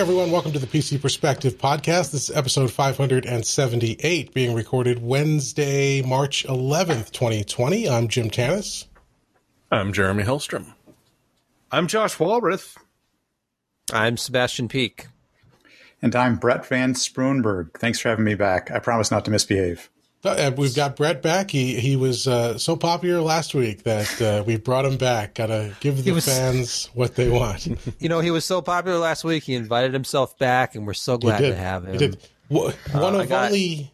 Hey everyone, welcome to the PC Perspective podcast. This is episode 578 being recorded Wednesday, March 11th, 2020. I'm Jim Tanous. I'm Jeremy Hellstrom. I'm Josh Walrath. I'm Sebastian Peak. And I'm Brett Van Sproonberg. Thanks for having me back. I promise not to misbehave. Uh, we've got Brett back. He he was uh, so popular last week that uh, we brought him back. Got to give the was, fans what they want. You know, he was so popular last week. He invited himself back, and we're so glad to have him. He did. One uh, of only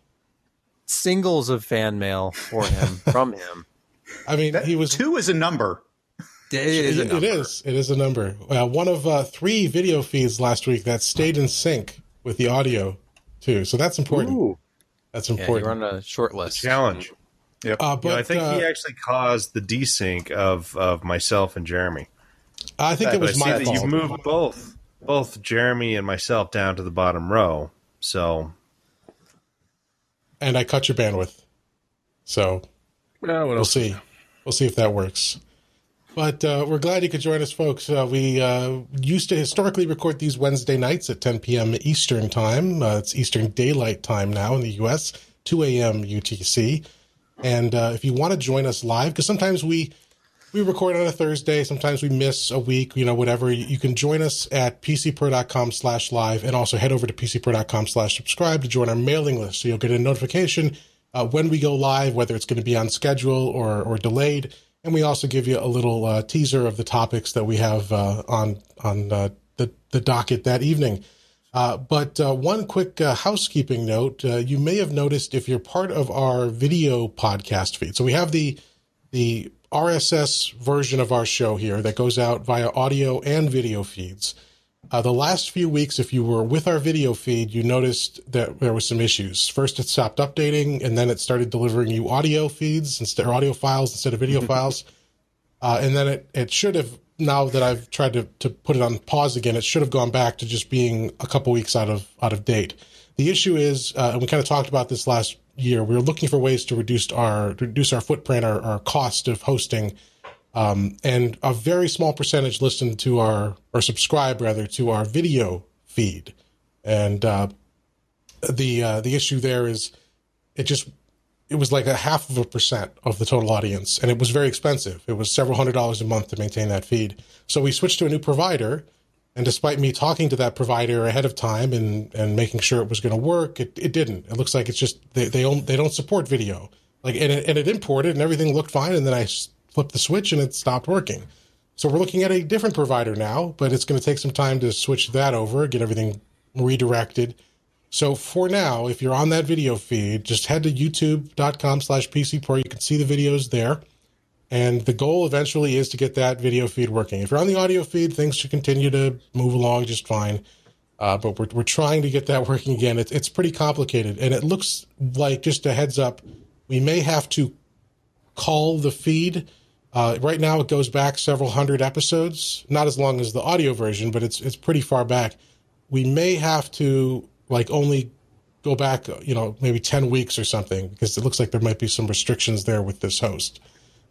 singles of fan mail for him from him. I mean, that, he was two is a number. It is. It is. It is a number. Uh, one of uh, three video feeds last week that stayed in sync with the audio too. So that's important. Ooh. That's important. Yeah, you're on a short list. Challenge. Yep. Uh, but, I think uh, he actually caused the desync of of myself and Jeremy. I think it was my fault. You've moved both both Jeremy and myself down to the bottom row. So, and I cut your bandwidth. So, well, we'll see. We'll see if that works. But uh, we're glad you could join us, folks. Uh, we uh, used to historically record these Wednesday nights at 10 p.m. Eastern Time. Uh, it's Eastern Daylight Time now in the U.S., 2 a.m. UTC. And uh, if you want to join us live, because sometimes we we record on a Thursday, sometimes we miss a week, you know, whatever. You can join us at pcper.com slash live and also head over to pcper.com slash subscribe to join our mailing list. So you'll get a notification uh, when we go live, whether it's going to be on schedule or, or delayed and we also give you a little uh, teaser of the topics that we have uh, on on uh, the the docket that evening. Uh, but uh, one quick uh, housekeeping note: you may have noticed if you're part of our video podcast feed. So we have the the RSS version of our show here that goes out via audio and video feeds. Uh, the last few weeks, if you were with our video feed, you noticed that there was some issues. First, it stopped updating, and then it started delivering you audio feeds instead or audio files instead of video files. Uh, and then it, it should have now that I've tried to, to put it on pause again, it should have gone back to just being a couple weeks out of out of date. The issue is, uh, and we kind of talked about this last year. We were looking for ways to reduce our reduce our footprint, our, our cost of hosting um, and a very small percentage listen to our or subscribe rather to our video feed. And uh, the uh, the issue there is it just it was like a half of a percent of the total audience, and it was very expensive. It was several hundred dollars a month to maintain that feed. So we switched to a new provider. And despite me talking to that provider ahead of time and, and making sure it was going to work, it, it didn't. It looks like it's just they they don't, they don't support video. Like and it, and it imported and everything looked fine, and then I flipped the switch and it stopped working. So we're looking at a different provider now, but it's going to take some time to switch that over, get everything redirected. So for now, if you're on that video feed, just head to youtube.com slash pcper. You can see the videos there. And the goal eventually is to get that video feed working. If you're on the audio feed, things should continue to move along just fine. Uh, but we're, we're trying to get that working again. It's, it's pretty complicated. And it looks like, just a heads up, we may have to call the feed uh, right now, it goes back several hundred episodes, not as long as the audio version, but it's it's pretty far back. We may have to like only go back, you know, maybe ten weeks or something, because it looks like there might be some restrictions there with this host.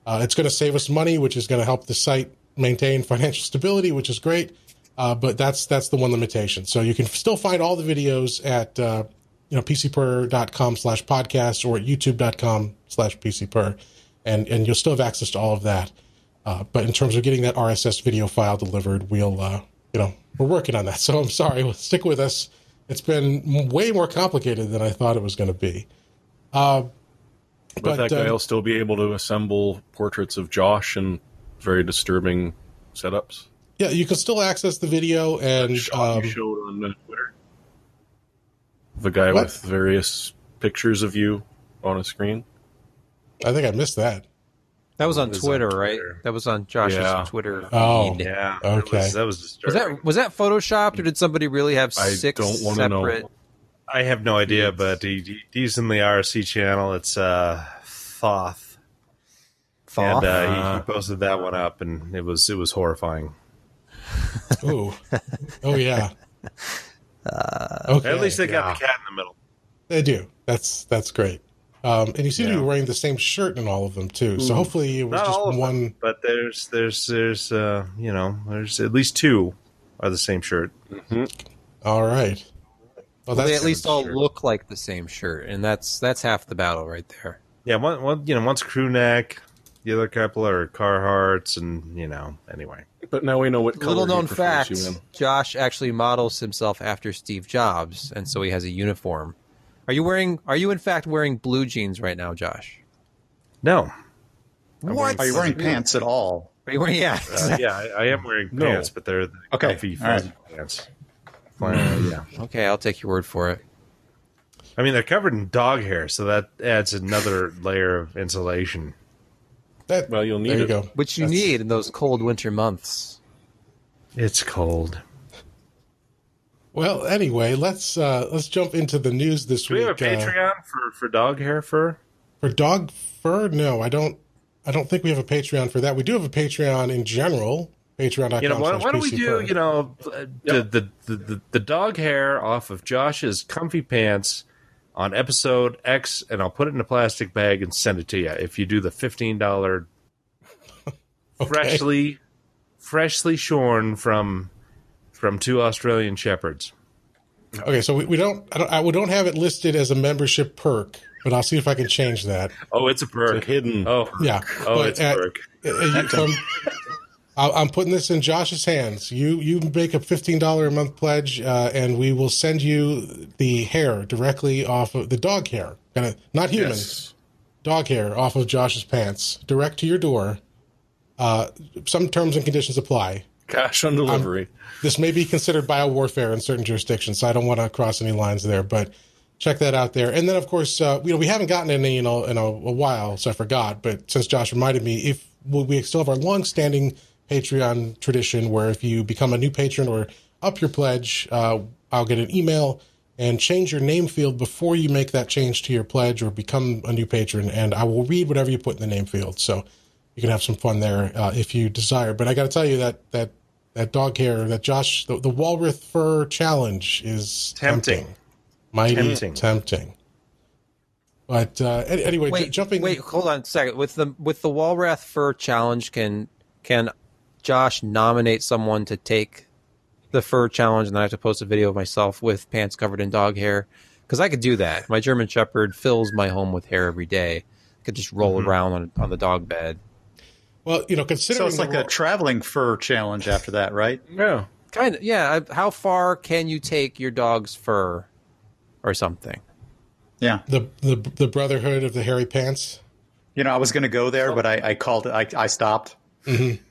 Uh, it's going to save us money, which is going to help the site maintain financial stability, which is great. Uh, but that's that's the one limitation. So you can still find all the videos at uh, you know pcper.com slash podcast or at youtube.com slash pcper and and you'll still have access to all of that. Uh, but in terms of getting that RSS video file delivered, we'll uh, you know we're working on that. So I'm sorry, stick with us. It's been way more complicated than I thought it was going to be. Uh, but, but, that guy uh, will still be able to assemble portraits of Josh in very disturbing setups. Yeah, you can still access the video and um, showed on uh, Twitter. The guy what? with various pictures of you on a screen. I think I missed that. That was on, was Twitter, on Twitter, right? That was on Josh's yeah. Twitter. Oh, feed. yeah. Okay. Was, that was disturbing. Was that was that photoshopped, or did somebody really have I six don't separate? Know. I have no idea, but he, he's in the RC channel. It's uh, Thoth. Thoth. And uh, he, he, posted that one up, and it was it was horrifying. oh, oh yeah. Uh, okay. At least they got the cat in the middle. They do. That's that's great. Um, and you seem yeah. to be wearing the same shirt in all of them too. So hmm. hopefully it was Not just one. Them, but there's there's there's uh, you know there's at least two are the same shirt. Mm-hmm. All right. Well, well they at least all shirt. look like the same shirt, and that's that's half the battle right there. Yeah, one, one you know, one's crew neck, the other couple are Carhartts, and you know, anyway. But now we know what color. Little known fact: Josh actually models himself after Steve Jobs, and so he has a uniform. Are you wearing? Are you in fact wearing blue jeans right now, Josh? No. What? Are you wearing pants at all? Are you wearing? Yeah. Uh, yeah, I, I, am wearing no. pants, but they're the okay. comfy right. pants. Uh, yeah. Okay, I'll take your word for it. I mean, they're covered in dog hair, so that adds another layer of insulation. That, well, you'll need there you it. go. Which you That's... need in those cold winter months. It's cold. Well, anyway, let's uh, let's jump into the news this Do week. Do we have a uh, Patreon uh, for, for dog hair fur? For dog fur? No, I don't. I don't think we have a Patreon for that. We do have a Patreon in general. Patreon.com. You know, why, why don't we do? You know, yep. the, the, the the dog hair off of Josh's comfy pants on episode X, and I'll put it in a plastic bag and send it to you. If you do the fifteen dollar, okay. freshly, freshly shorn from from two Australian shepherds. Okay, so we, we don't, I don't I, we don't have it listed as a membership perk, but I'll see if I can change that. Oh, it's a perk, it's a hidden. Oh, yeah. Oh, but it's a perk. Uh, I'm putting this in Josh's hands. You you make a fifteen dollar a month pledge, uh, and we will send you the hair directly off of the dog hair, not human, yes. dog hair off of Josh's pants, direct to your door. Uh, some terms and conditions apply. Cash on delivery. this may be considered biowarfare in certain jurisdictions, so I don't want to cross any lines there. But check that out there. And then, of course, uh, you know we haven't gotten any in a, in a, a while, so I forgot. But since Josh reminded me, if we still have our long-standing Patreon tradition where if you become a new patron or up your pledge, uh, I'll get an email and change your name field before you make that change to your pledge or become a new patron, and I will read whatever you put in the name field. So you can have some fun there uh, if you desire. But I got to tell you that that that dog hair, that Josh, the, the Walrath fur challenge is tempting, tempting. mighty tempting. tempting. But uh, anyway, wait, j- jumping. Wait, hold on a second. With the with the Walrath fur challenge, can can Josh nominate someone to take the fur challenge, and then I have to post a video of myself with pants covered in dog hair. Because I could do that. My German Shepherd fills my home with hair every day. I could just roll mm-hmm. around on, on the dog bed. Well, you know, considering so it's like a traveling fur challenge after that, right? Yeah, kind of. Yeah. How far can you take your dog's fur, or something? Yeah. The the the Brotherhood of the Hairy Pants. You know, I was going to go there, but I, I called it. I, I stopped. Mm-hmm.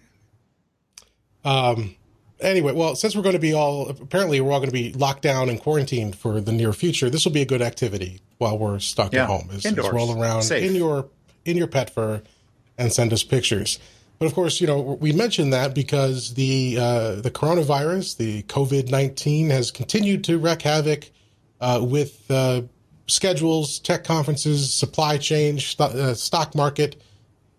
Um, anyway, well, since we're going to be all apparently we're all going to be locked down and quarantined for the near future, this will be a good activity while we're stuck yeah. at home. Is, is roll around Safe. in your in your pet fur and send us pictures. But of course, you know we mentioned that because the uh, the coronavirus, the COVID nineteen, has continued to wreak havoc uh, with uh, schedules, tech conferences, supply chain, st- uh, stock market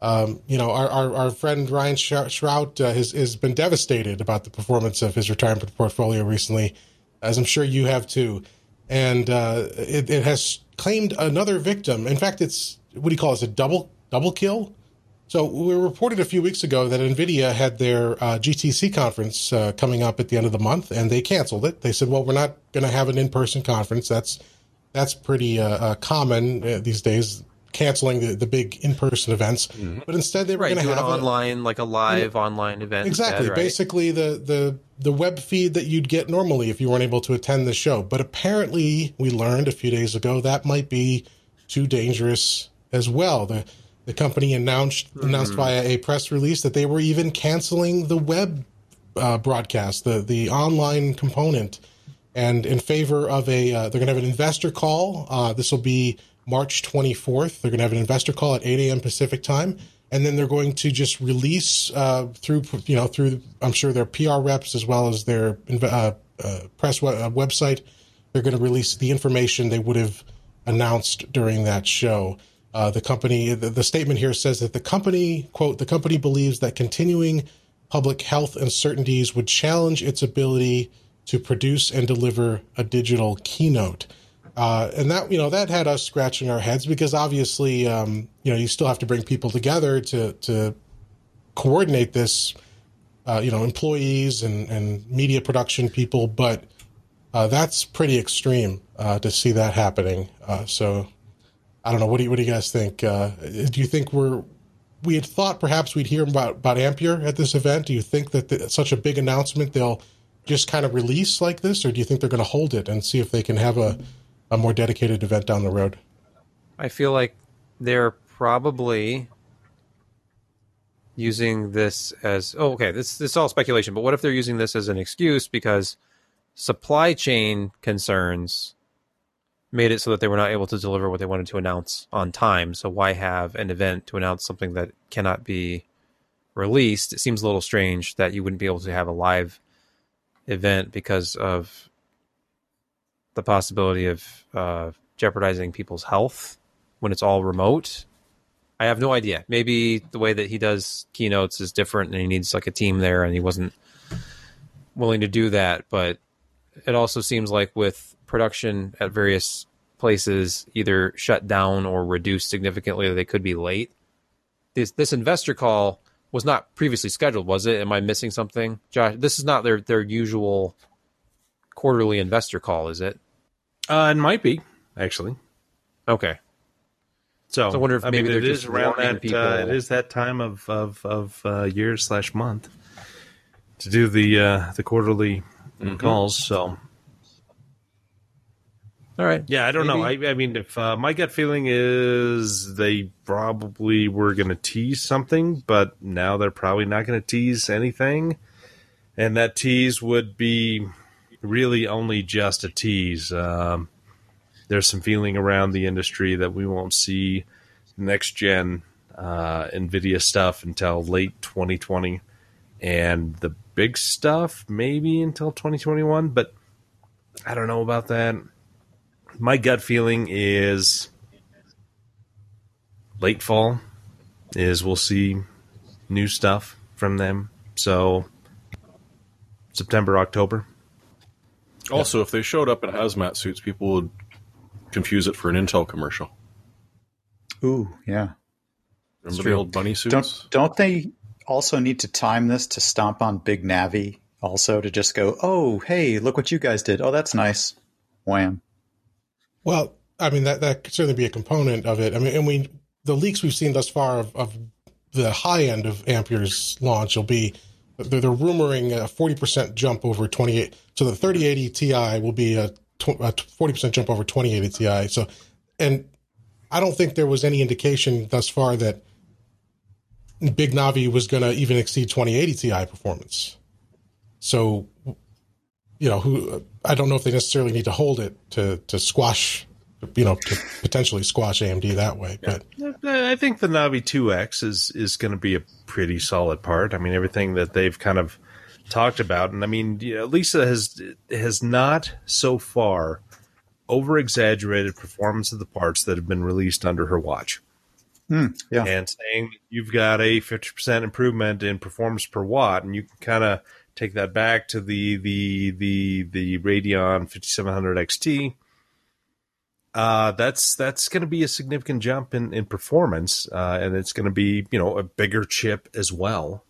um, you know, our, our, our, friend Ryan Shrout uh, has, has been devastated about the performance of his retirement portfolio recently, as I'm sure you have too. And uh, it, it, has claimed another victim. In fact, it's what do you call it? It's a double double kill. So we reported a few weeks ago that Nvidia had their uh, GTC conference uh, coming up at the end of the month, and they canceled it. They said, "Well, we're not going to have an in-person conference. That's that's pretty uh, uh, common these days canceling the, the big in person events, mm-hmm. but instead they were right, going to have online, a, like a live online event. Exactly, instead, right? basically the the the web feed that you'd get normally if you weren't able to attend the show. But apparently, we learned a few days ago that might be too dangerous as well. The the company announced mm-hmm. announced via a press release that they were even canceling the web uh, broadcast, the the online component, and in favor of a uh, they're going to have an investor call. Uh, this will be March 24th. They're going to have an investor call at 8 a.m. Pacific time, and then they're going to just release uh, through you know through I'm sure their PR reps as well as their uh, uh, press we- uh, website. They're going to release the information they would have announced during that show. Uh, the company, the, the statement here says that the company, quote, the company believes that continuing public health uncertainties would challenge its ability to produce and deliver a digital keynote. Uh, and that you know that had us scratching our heads because obviously um, you know you still have to bring people together to to coordinate this uh, you know employees and, and media production people but Uh, that's pretty extreme uh, to see that happening. Uh, so I don't know. What do you, what do you guys think? Uh, do you think we're we had thought perhaps we'd hear about about Ampere at this event? Do you think that the, such a big announcement they'll just kind of release like this, or do you think they're going to hold it and see if they can have a a more dedicated event down the road? I feel like they're probably using this as oh okay this this is all speculation but what if they're using this as an excuse because supply chain concerns made it so that they were not able to deliver what they wanted to announce on time so why have an event to announce something that cannot be released it seems a little strange that you wouldn't be able to have a live event because of the possibility of uh, jeopardizing people's health when it's all remote I have no idea. Maybe the way that he does keynotes is different, and he needs like a team there, and he wasn't willing to do that. But it also seems like with production at various places either shut down or reduced significantly, or they could be late. This this investor call was not previously scheduled, was it? Am I missing something, Josh? This is not their their usual quarterly investor call, is it? Uh, it might be actually. Okay. So, So I wonder if I maybe mean, it is around that. Uh, it is that time of of of uh, year slash month to do the uh, the quarterly calls. So All right. yeah, I don't know. I, I mean, if uh, my gut feeling is they probably were going to tease something, but now they're probably not going to tease anything, and that tease would be really only just a tease. Um, there's some feeling around the industry that we won't see next gen uh, NVIDIA stuff until late 2020, and the big stuff maybe until 2021. But I don't know about that. My gut feeling is late fall is we'll see new stuff from them. So September, October. Also, if they showed up in hazmat suits, people would confuse it for an Intel commercial. Ooh, yeah. Remember the old bunny suits? Don't don't they also need to time this to stomp on Big Navi? Also, to just go, oh, hey, look what you guys did. Oh, that's nice. Wham. Well, I mean that that could certainly be a component of it. I mean, and we the leaks we've seen thus far of, of the high end of Ampere's launch will be they're, they're rumoring a forty percent jump over twenty eight. So the thirty eighty Ti will be a forty percent jump over twenty eighty Ti. So, and I don't think there was any indication thus far that Big Navi was going to even exceed twenty eighty Ti performance. So you know, who I don't know if they necessarily need to hold it to to squash, you know, to potentially squash AMD that way. But I think the Navi 2X is is going to be a pretty solid part. I mean, everything that they've kind of talked about, and I mean, you know, Lisa has has not so far over exaggerated performance of the parts that have been released under her watch. Hmm, yeah. and saying you've got a 50% improvement in performance per watt and you can kind of take that back to the the the the Radeon 5700 XT uh, that's that's going to be a significant jump in in performance uh, and it's going to be you know a bigger chip as well.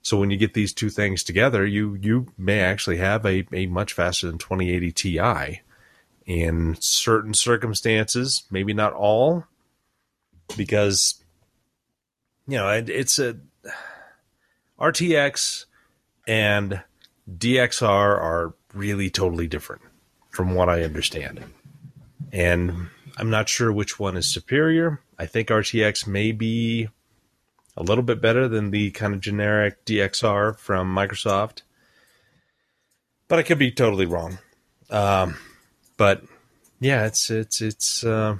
So when you get these two things together you you may actually have a, a much faster than 2080 Ti in certain circumstances maybe not all because you know it, it's a RTX and DXR are really totally different from what I understand. And I'm not sure which one is superior. I think RTX may be a little bit better than the kind of generic DXR from Microsoft. But I could be totally wrong. Um, but yeah, it's it's it's uh,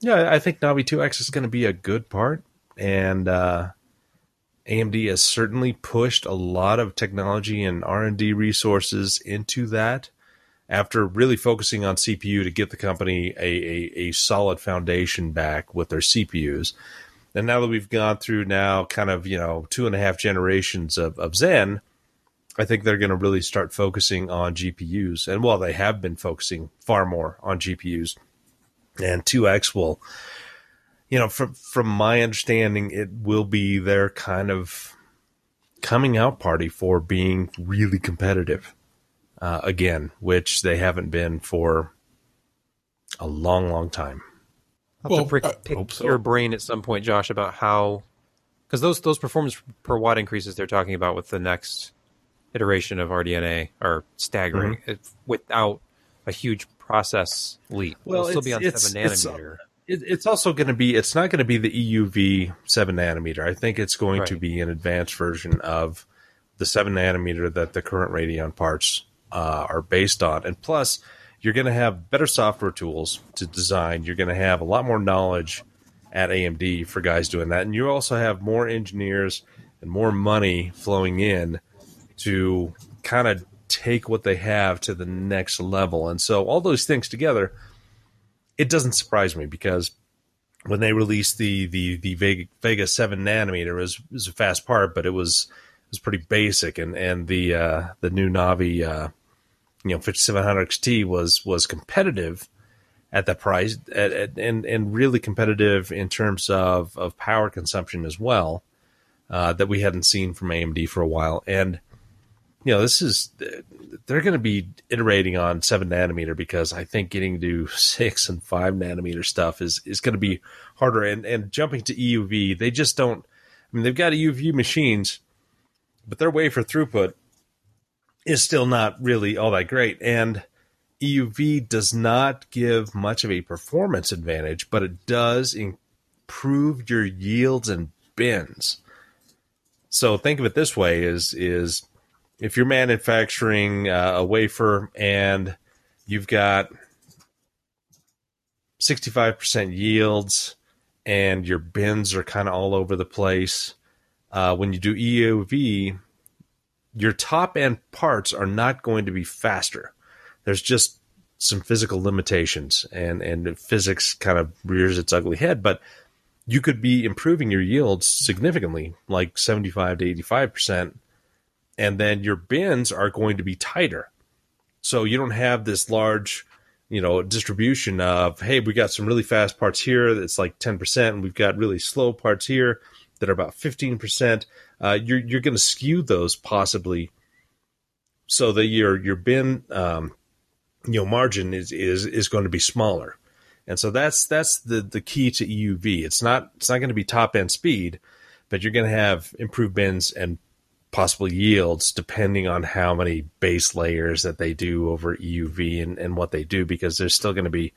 yeah, I think Navi 2X is going to be a good part and uh AMD has certainly pushed a lot of technology and R&D resources into that after really focusing on CPU to get the company a, a, a solid foundation back with their CPUs. And now that we've gone through now kind of, you know, two and a half generations of, of Zen, I think they're going to really start focusing on GPUs. And while they have been focusing far more on GPUs, and 2X will you know, from from my understanding, it will be their kind of coming out party for being really competitive uh, again, which they haven't been for a long, long time. I'll Well, have to prick, pick hope so. your brain at some point, Josh, about how because those those performance per watt increases they're talking about with the next iteration of RDNA are staggering Mm-hmm. It- without a huge process leap. Well, It'll still be on it's- seven it's- nanometer. It, it's also going to be. It's not going to be the EUV seven nanometer. I think it's going to be an advanced version of the seven nanometer that the current Radeon parts uh, are based on. And plus, you're going to have better software tools to design. You're going to have a lot more knowledge at AMD for guys doing that, and you also have more engineers and more money flowing in to kind of take what they have to the next level. And so all those things together, it doesn't surprise me because when they released the the the Vega, seven nanometer, it was, it was a fast part, but it was it was pretty basic, and and the uh, the new Navi, uh, you know, fifty seven hundred XT was was competitive at that price, at, at, and and really competitive in terms of of power consumption as well, uh, that we hadn't seen from AMD for a while, and you know, this is they're going to be iterating on seven nanometer because I think getting to six and five nanometer stuff is is going to be harder. And and jumping to EUV, they just don't. I mean, they've got EUV machines, but their wafer throughput is still not really all that great. And EUV does not give much of a performance advantage, but it does improve your yields and bins. So think of it this way: is is if you're manufacturing uh, a wafer and you've got 65% yields and your bins are kind of all over the place, uh, when you do EUV, your top end parts are not going to be faster. There's just some physical limitations, and, and physics kind of rears its ugly head, but you could be improving your yields significantly, like 75 to 85% and then your bins are going to be tighter. So you don't have this large, you know, distribution of hey, we got some really fast parts here that's like ten percent, and we've got really slow parts here that are about fifteen percent. Uh, you're you're going to skew those possibly, so that your your bin, um, you know, margin is is is going to be smaller, and so that's that's the the key to EUV. It's not it's not going to be top end speed, but you're going to have improved bins and possible yields depending on how many base layers that they do over EUV and, and what they do because there's still going to be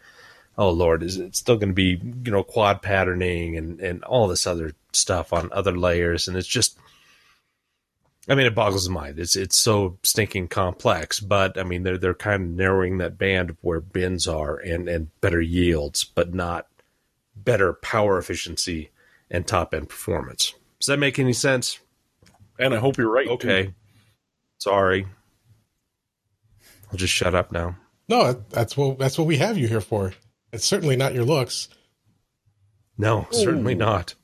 oh lord is it still going to be you know quad patterning and and all this other stuff on other layers? And it's just I mean it boggles the mind. It's it's so stinking complex but I mean they're they're kind of narrowing that band where bins are and and better yields but not better power efficiency and top end performance. Does that make any sense And I hope you're right. too. Okay. Sorry. I'll just shut up now. No, that's what that's what we have you here for. It's certainly not your looks. No, certainly not.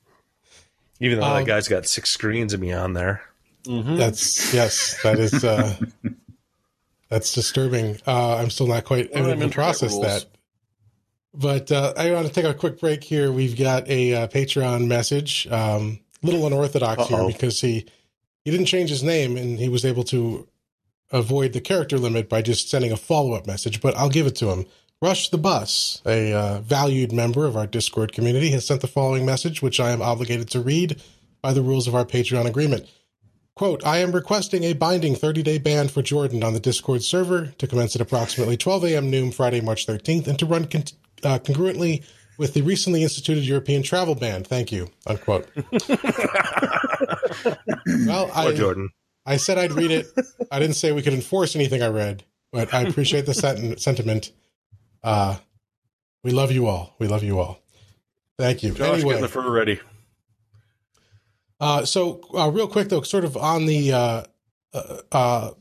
Even though Um, that guy's got six screens of me on there. That's yes, that is uh that's disturbing. Uh I'm still not quite Well, able I'm to into process that. But uh, I want to take a quick break here. We've got a uh, Patreon message, um, little unorthodox here Uh-oh. because he he didn't change his name and he was able to avoid the character limit by just sending a follow up message. But I'll give it to him. Rush the Bus, a uh, valued member of our Discord community, has sent the following message, which I am obligated to read by the rules of our Patreon agreement. Quote, I am requesting a binding 30 day ban for Jordan on the Discord server to commence at approximately 12 a.m. noon Friday, March 13th, and to run con- uh, congruently with the recently instituted European travel ban. Thank you. Unquote. well, Poor I, Jordan. I said I'd read it. I didn't say we could enforce anything I read, but I appreciate the sent- sentiment. Uh, we love you all. We love you all. Thank you. Josh, anyway, getting the fur ready. uh, so uh, real quick though, sort of on the uh, uh, uh,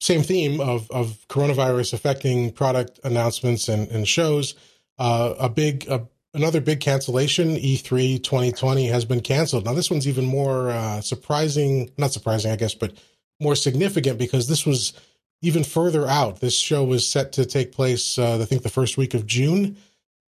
same theme of of coronavirus affecting product announcements and, and shows, uh, a big uh, another big cancellation. E E3 2020 has been canceled. Now this one's even more uh, surprising, not surprising, I guess, but more significant because this was even further out. This show was set to take place, uh, I think, the first week of June,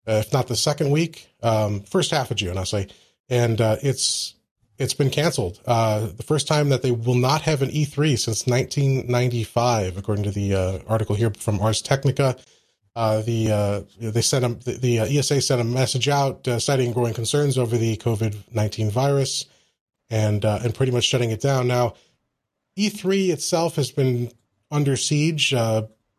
uh, if not the second week, um, first half of June, I'll say, and it's it's been canceled. The first time that they will not have an E3 since 1995, according to the article here from Ars Technica. Uh, the uh, they sent a, the, the uh, ESA sent a message out uh, citing growing concerns over the COVID 19 virus and and pretty much shutting it down. Now, E3 itself has been under siege.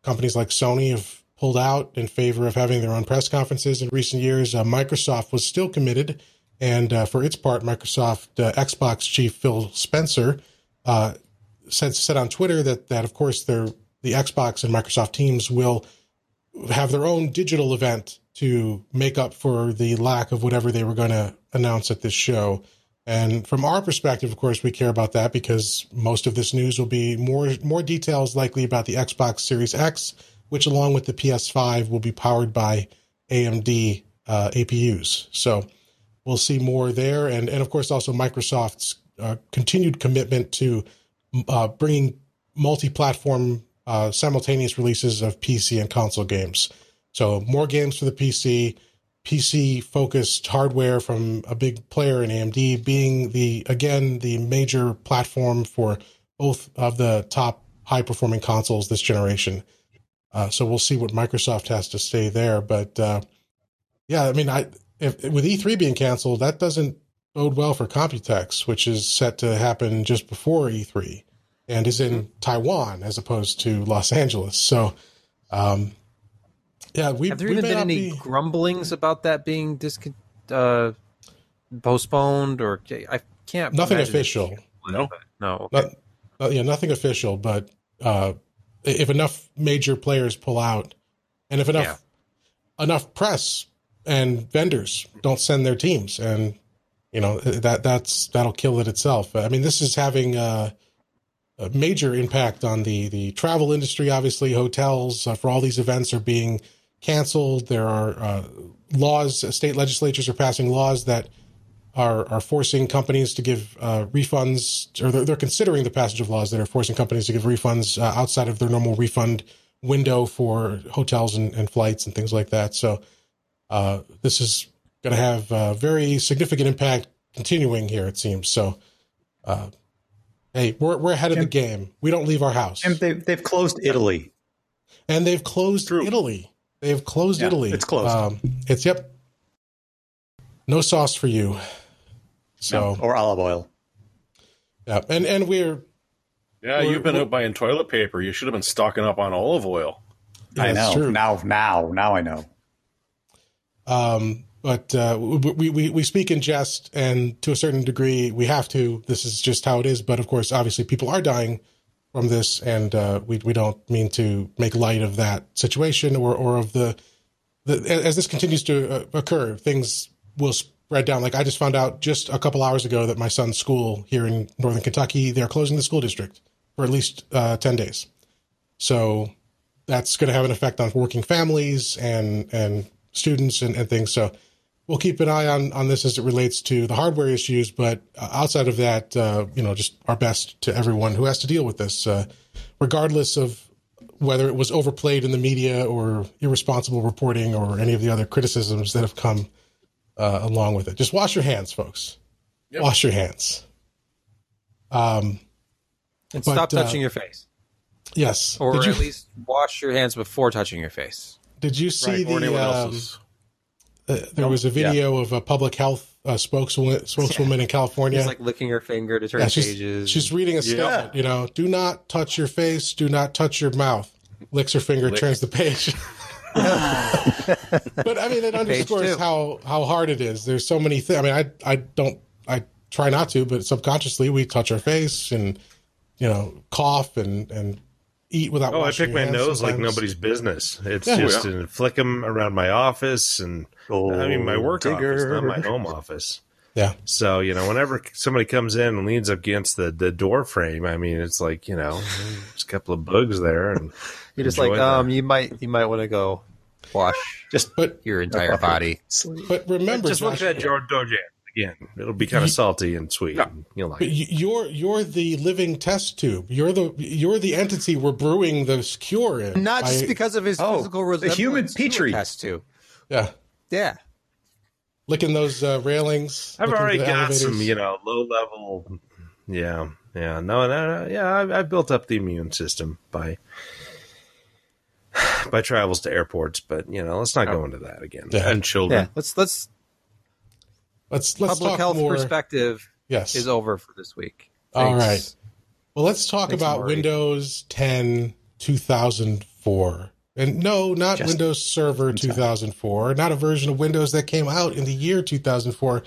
companies like Sony have pulled out in favor of having their own press conferences in recent years. Microsoft was still committed and uh, for its part, Microsoft uh, Xbox chief Phil Spencer uh, said said on Twitter that that of course the Xbox and Microsoft teams will have their own digital event to make up for the lack of whatever they were going to announce at this show. And from our perspective, of course, we care about that because most of this news will be more more details likely about the Xbox Series X, which along with the PS5 will be powered by AMD uh, APUs. So we'll see more there, and and of course also Microsoft's uh, continued commitment to uh, bringing multi-platform uh, simultaneous releases of PC and console games. So more games for the PC, PC focused hardware from a big player in AMD being the again the major platform for both of the top high performing consoles this generation. Uh, so we'll see what Microsoft has to say there, but uh, yeah, I mean, I if, with E3 being canceled, that doesn't bode well for Computex, which is set to happen just before E3 and is in mm-hmm. Taiwan as opposed to Los Angeles. So, um, yeah, we have there we even been any be... grumblings about that being discon- uh, postponed or I can't. Nothing official. No, no, okay. Not, uh, yeah, nothing official. But uh, if enough major players pull out, and if enough yeah. enough press and vendors don't send their teams, and you know that that's that'll kill it itself. I mean, this is having a, a major impact on the the travel industry. Obviously, hotels uh, for all these events are being canceled. There are uh, laws, state legislatures are passing laws that are are forcing companies to give uh, refunds, or they're, they're, considering the passage of laws that are forcing companies to give refunds uh, outside of their normal refund window for hotels and, and, flights and things like that. So uh, this is going to have a very significant impact continuing here, it seems. So, uh, hey, we're, we're ahead of and, the game. We don't leave our house. And they, they've closed Italy. And they've closed True. Italy. They've closed yeah, Italy. It's closed. Um, it's, yep. No sauce for you. So no, or olive oil. Yeah, and and we're yeah. We're, you've been out buying toilet paper. You should have been stocking up on olive oil. Yeah, I know. True. Now, now, now I know. Um, but uh, we, we we speak in jest, and to a certain degree, we have to. This is just how it is. But of course, obviously, people are dying from this, and uh, we we don't mean to make light of that situation or or of the, the as this continues to uh, occur, things will spread down. Like I just found out just a couple hours ago that my son's school here in northern Kentucky they're closing the school district for at least uh, ten days. So that's going to have an effect on working families and and students and, and things. So we'll keep an eye on on this as it relates to the hardware issues. But uh, outside of that, uh, you know, just our best to everyone who has to deal with this, uh, regardless of whether it was overplayed in the media or irresponsible reporting or any of the other criticisms that have come uh, along with it. Just wash your hands, folks. Yep. Wash your hands. Um, and but, stop touching uh, your face. Yes, or did at least wash your hands before touching your face. Did you see right, the? Uh, there was a video yeah. of a public health uh, spokeswoman, spokeswoman yeah. in California. She's like licking her finger to turn yeah, she's, pages. She's reading a statement. You know, do not touch your face. Do not touch your mouth. Licks her finger, Lick. turns the page. but I mean, it underscores how how hard it is. There's so many things. I mean, I I don't I try not to, but subconsciously we touch our face and you know cough and and eat without. Oh, I pick my nose sometimes. like nobody's business. It's yeah, just yeah. flick them around my office, and oh, I mean my work digger. office, not my home office. Yeah. So you know, whenever somebody comes in and leans up against the the door frame, I mean, it's like you know, there's a couple of bugs there, and you're just like, um, you might you might want to go wash just put your entire body. But remember, just look at George Dojan again. It'll be kind of salty and sweet. Yeah. And you'll like. You're you're the living test tube. You're the you're the entity we're brewing this cure in. Not just because of his oh, physical the human petri test tube. Yeah. Yeah. licking those uh, railings. I've looking already at the got elevators. some, you know, low level. Yeah, yeah, no, no, no yeah. I've, I've built up the immune system by by travels to airports, but you know, let's not go into that again. Yeah. And children. Yeah, let's let's Let's let's public talk health more. perspective Yes. is over for this week. All Thanks. right. Well, let's talk Thanks, about Maury. Windows 10 2004. And no, not Just Windows Server 2004, not a version of Windows that came out in the year 2004.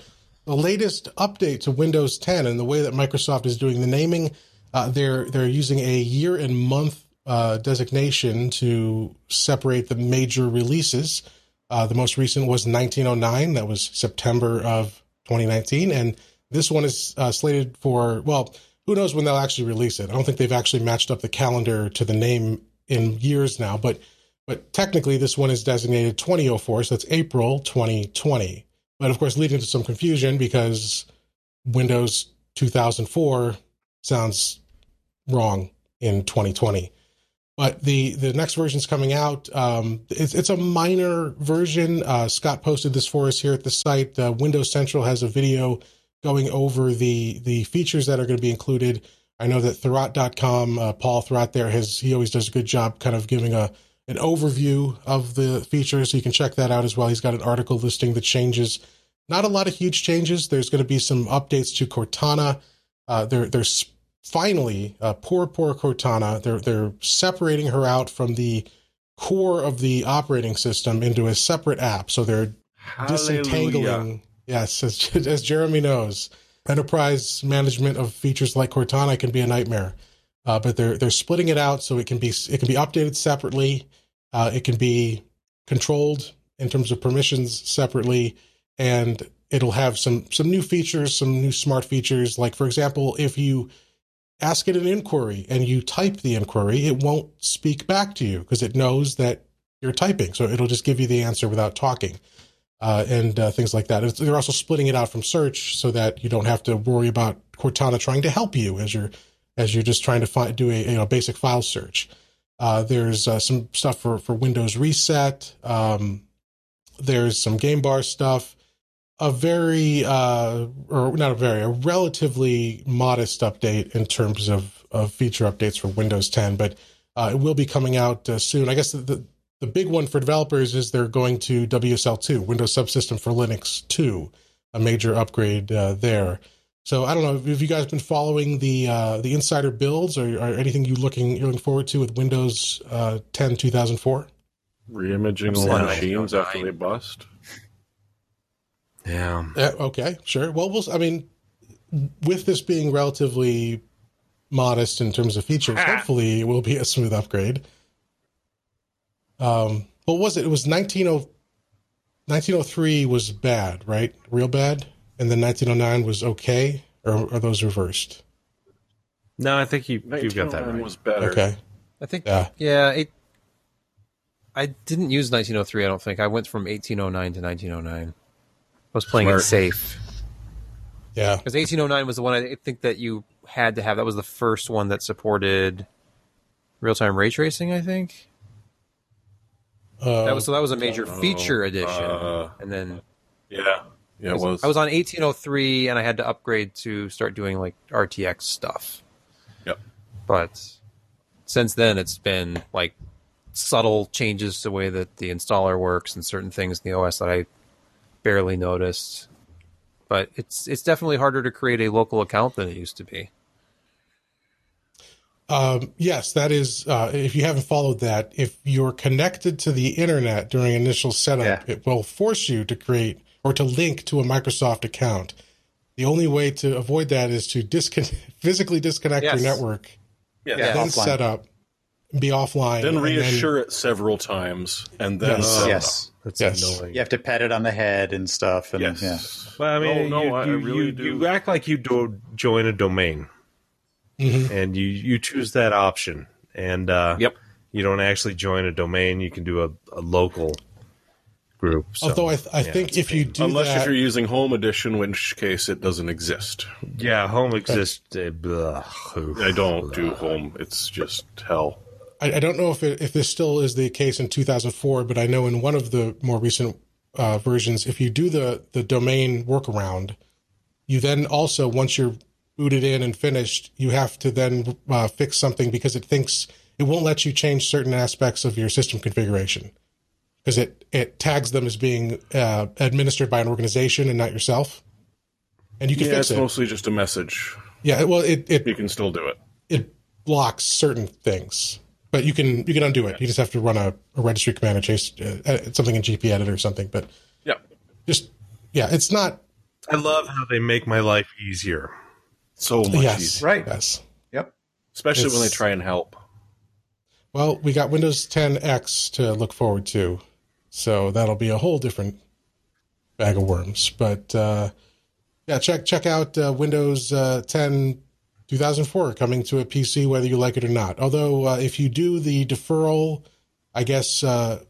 The latest update to Windows 10 and the way that Microsoft is doing the naming, uh, they're they're using a year and month uh, designation to separate the major releases. Uh, the most recent was 1909. That was September of 2019, and this one is uh, slated for well, who knows when they'll actually release it? I don't think they've actually matched up the calendar to the name in years now, but but technically this one is designated 2004, so that's April 2020. But of course, leading to some confusion because Windows 2004 sounds wrong in 2020. But the the next version's coming out. Um, it's it's a minor version. Uh, Scott posted this for us here at the site. Uh, Windows Central has a video going over the the features that are going to be included. I know that Thurrott.com, uh, Paul Thurrott there has he always does a good job kind of giving a an overview of the features. So you can check that out as well. He's got an article listing the changes. Not a lot of huge changes. There's going to be some updates to Cortana. Uh, there, there's finally uh, poor, poor Cortana. They're they're separating her out from the core of the operating system into a separate app. So they're disentangling. Yes, as, as Jeremy knows, enterprise management of features like Cortana can be a nightmare. Uh, but they're they're splitting it out so it can be it can be updated separately. Uh, it can be controlled in terms of permissions separately, and it'll have some some new features, some new smart features. Like for example, if you ask it an inquiry and you type the inquiry, it won't speak back to you because it knows that you're typing. So it'll just give you the answer without talking. Uh, and uh, things like that. It's, they're also splitting it out from search so that you don't have to worry about Cortana trying to help you as you're as you're just trying to do a you know basic file search. Uh, there's uh, some stuff for for Windows Reset. Um, there's some game bar stuff. A very uh, or not a very a relatively modest update in terms of of feature updates for Windows 10, but uh, it will be coming out uh, soon. I guess the, the the big one for developers is they're going to WSL2, Windows Subsystem for Linux 2, a major upgrade uh, there. So I don't know. Have you guys been following the uh, the insider builds, or, or anything you looking you're looking forward to with Windows uh, 10 2004? Reimaging all Absolutely. machines after they bust. Yeah. Yeah, okay, sure. Well, we'll. I mean, with this being relatively modest in terms of features, hopefully it will be a smooth upgrade. Um, what was it? It was 19, 1903 was bad, right? Real bad, and then 1909 was okay, or are those reversed? No, I think you you've got that 1909 right. was better. Okay, I think yeah, yeah, it I didn't use 1903, I don't think. I went from 1809 to 1909. I was playing Smart. it safe. yeah. Because 1809 was the one I think that you had to have. That was the first one that supported real time ray tracing, I think. Uh, That was so that was a major Oh, feature edition. uh, and then Yeah. Yeah, it was. I was on 1803 and I had to upgrade to start doing like RTX stuff. Yep. But since then it's been like subtle changes to the way that the installer works and certain things in the OS that I barely noticed. But it's it's definitely harder to create a local account than it used to be. Um, yes, that is. Uh, if you haven't followed that, if you're connected to the internet during initial setup, Yeah. it will force you to create or to link to a Microsoft account. The only way to avoid that is to discon- physically disconnect Yes. your network, yeah. Yeah. then offline. set up, be offline, Then and reassure it several times and then Yes. set it yes. That's Yes. annoying. You have to pat it on the head and stuff. And Yes. yeah. Well, I mean, no, you, no, I you, really you, do. you act like you do join a domain, Mhm. and you you choose that option, and uh, Yep. you don't actually join a domain. You can do a, a local group. So, Although I, th- I yeah, think if you do Unless that, if you're using Home Edition, in which case it doesn't exist. yeah, home exists. Uh, blah. I don't do Home. It's just hell. I, I don't know if it, if this still is the case in 2004, but I know in one of the more recent uh, versions, if you do the the domain workaround, you then also once you're booted in and finished, you have to then uh, fix something because it thinks it won't let you change certain aspects of your system configuration because it it tags them as being uh, administered by an organization and not yourself. And you can Yeah, fix it's it. mostly just a message. yeah, well, it it You can still do it. it blocks certain things, but you can you can undo it. You just have to run a, a registry command and chase uh, uh, something in GP edit or something. But Yeah. just yeah, it's not I love how they make my life easier. So much yes easier. Right. yes. Yep. Especially when they try and help. Well, we got Windows 10 X to look forward to, so that'll be a whole different bag of worms. But uh, yeah, check check out uh, Windows uh, 10 2004 coming to a PC, whether you like it or not. Although, uh, if you do the deferral, I guess uh,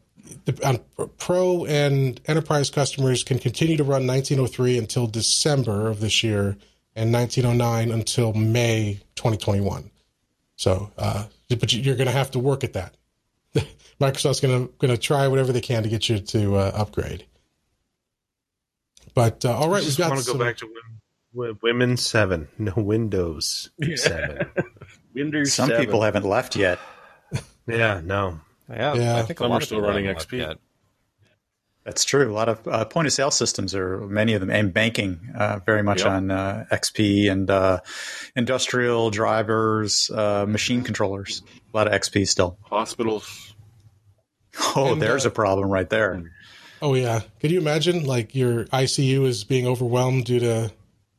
the, um, Pro and Enterprise customers can continue to run 1903 until December of this year, and 1909 until May 2021. So, uh, but you're going to have to work at that. Microsoft's going to going to try whatever they can to get you to uh, upgrade. But uh, all right, we've just got want to some, go back to Win- Women Seven, no Windows Seven. Windows Some 7. people haven't left yet. yeah, no. Yeah, Yeah. I think a Some lot are of still people running haven't XP. yet. That's true. A lot of uh, point of sale systems are many of them, and banking uh, very much Yep. on uh, XP and uh, industrial drivers, uh, machine controllers. A lot of XP still. Hospitals. Oh, And, there's uh, a problem right there. Oh yeah, could you imagine like your ICU is being overwhelmed due to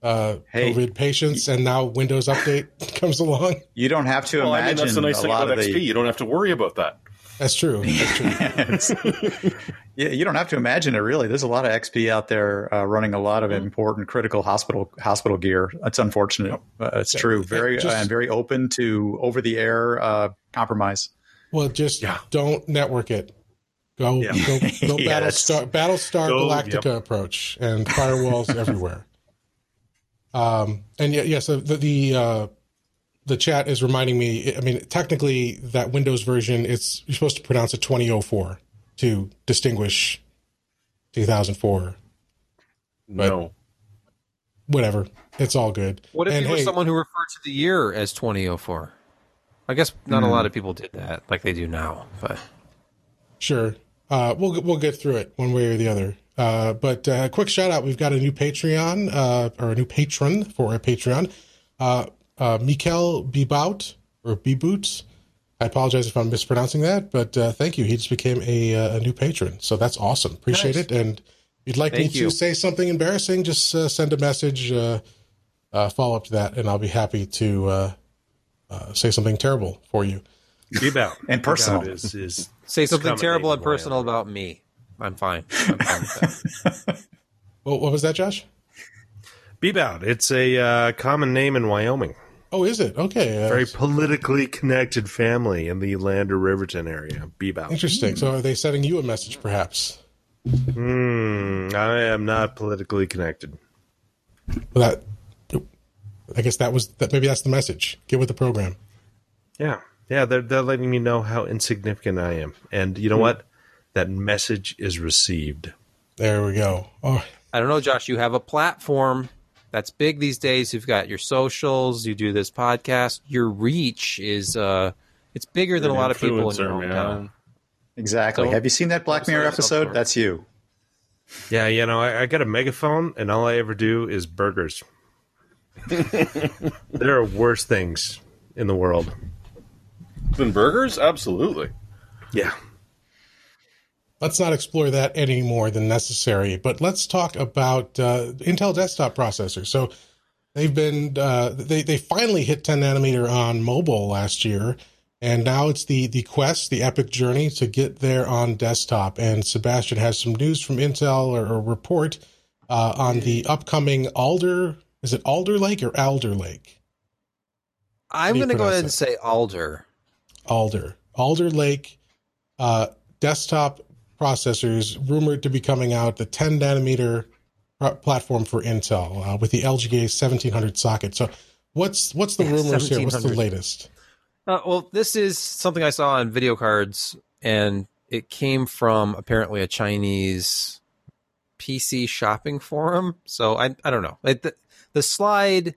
uh, Hey. COVID patients, and now Windows Update comes along? You don't have to Well, I imagine mean, that's the nice a thing lot about of XP. the. You don't have to worry about that. That's true. That's true. Yeah, you don't have to imagine it. Really, there's a lot of XP out there uh, running a lot of Mm-hmm. important critical hospital hospital gear. That's unfortunate. Uh, it's true. Very just- uh, and very open to over the air uh, compromise. Well, just Yeah. don't network it. Go, Yeah. go, go Yeah, Battlestar, Battlestar Go, Galactica approach and firewalls everywhere. Um, and yeah, yeah. So the the uh, the chat is reminding me. I mean, technically, that Windows version, it's you're supposed to pronounce it 2004 to distinguish 2004. But- no. Whatever, it's all good. What if and you were hey, someone who referred to the year as 2004? I guess not a lot of people did that like they do now, but Sure. Uh, we'll we'll get through it one way or the other. Uh, but uh, quick shout out: we've got a new Patreon uh, or a new patron for a Patreon. Uh, uh, Mikel Bibout or Biboot. I apologize if I'm mispronouncing that, but uh, thank you. He just became a, uh, a new patron, so that's awesome. Appreciate Nice. it. And if you'd like Thank me you. to say something embarrassing, just uh, send a message, uh, uh, follow up to that, and I'll be happy to uh, uh, say something terrible for you. Beep out. And Beep personal. out Is, is say something terrible and personal about me. I'm fine. I'm fine with that. Well, what was that, Josh? Beep out. It's a uh, common name in Wyoming. Oh, is it okay? Uh, Very politically connected family in the Lander Riverton area. Beep out. Interesting. So are they sending you a message, perhaps? Hmm, I am not politically connected. Well, that, I guess that was that. Maybe that's the message. Get with the program. Yeah, yeah. They're they're letting me know how insignificant I am, and you know what? That message is received. There we go. Oh, I don't know, Josh. You have a platform that's big these days. You've got your socials. You do this podcast. Your reach is uh, it's bigger than a lot of people in your hometown. man. Exactly. So- Have you seen that Black Mirror episode? That's you. Yeah, you know, I, I got a megaphone, and all I ever do is burgers. there are worse things in the world. Than burgers? Absolutely. Yeah. let's not explore that any more than necessary. But let's talk about uh, Intel desktop processors. So they've been uh, they they finally hit 10 nanometer on mobile last year, and now it's the the quest, the epic journey to get there on desktop. And Sebastian has some news from Intel or a report uh, on the upcoming Alder. Is it Alder Lake or Alder Lake? I'm going to go ahead and say Alder. Alder. Alder Lake uh, desktop processors rumored to be coming out the 10 nanometer platform for Intel uh, with the LGA 1700 socket. So what's what's the Yeah, rumors here? What's the latest? Uh, well, this is something I saw on VideoCardz, and it came from apparently a Chinese PC shopping forum. So I I don't know. Like the, slide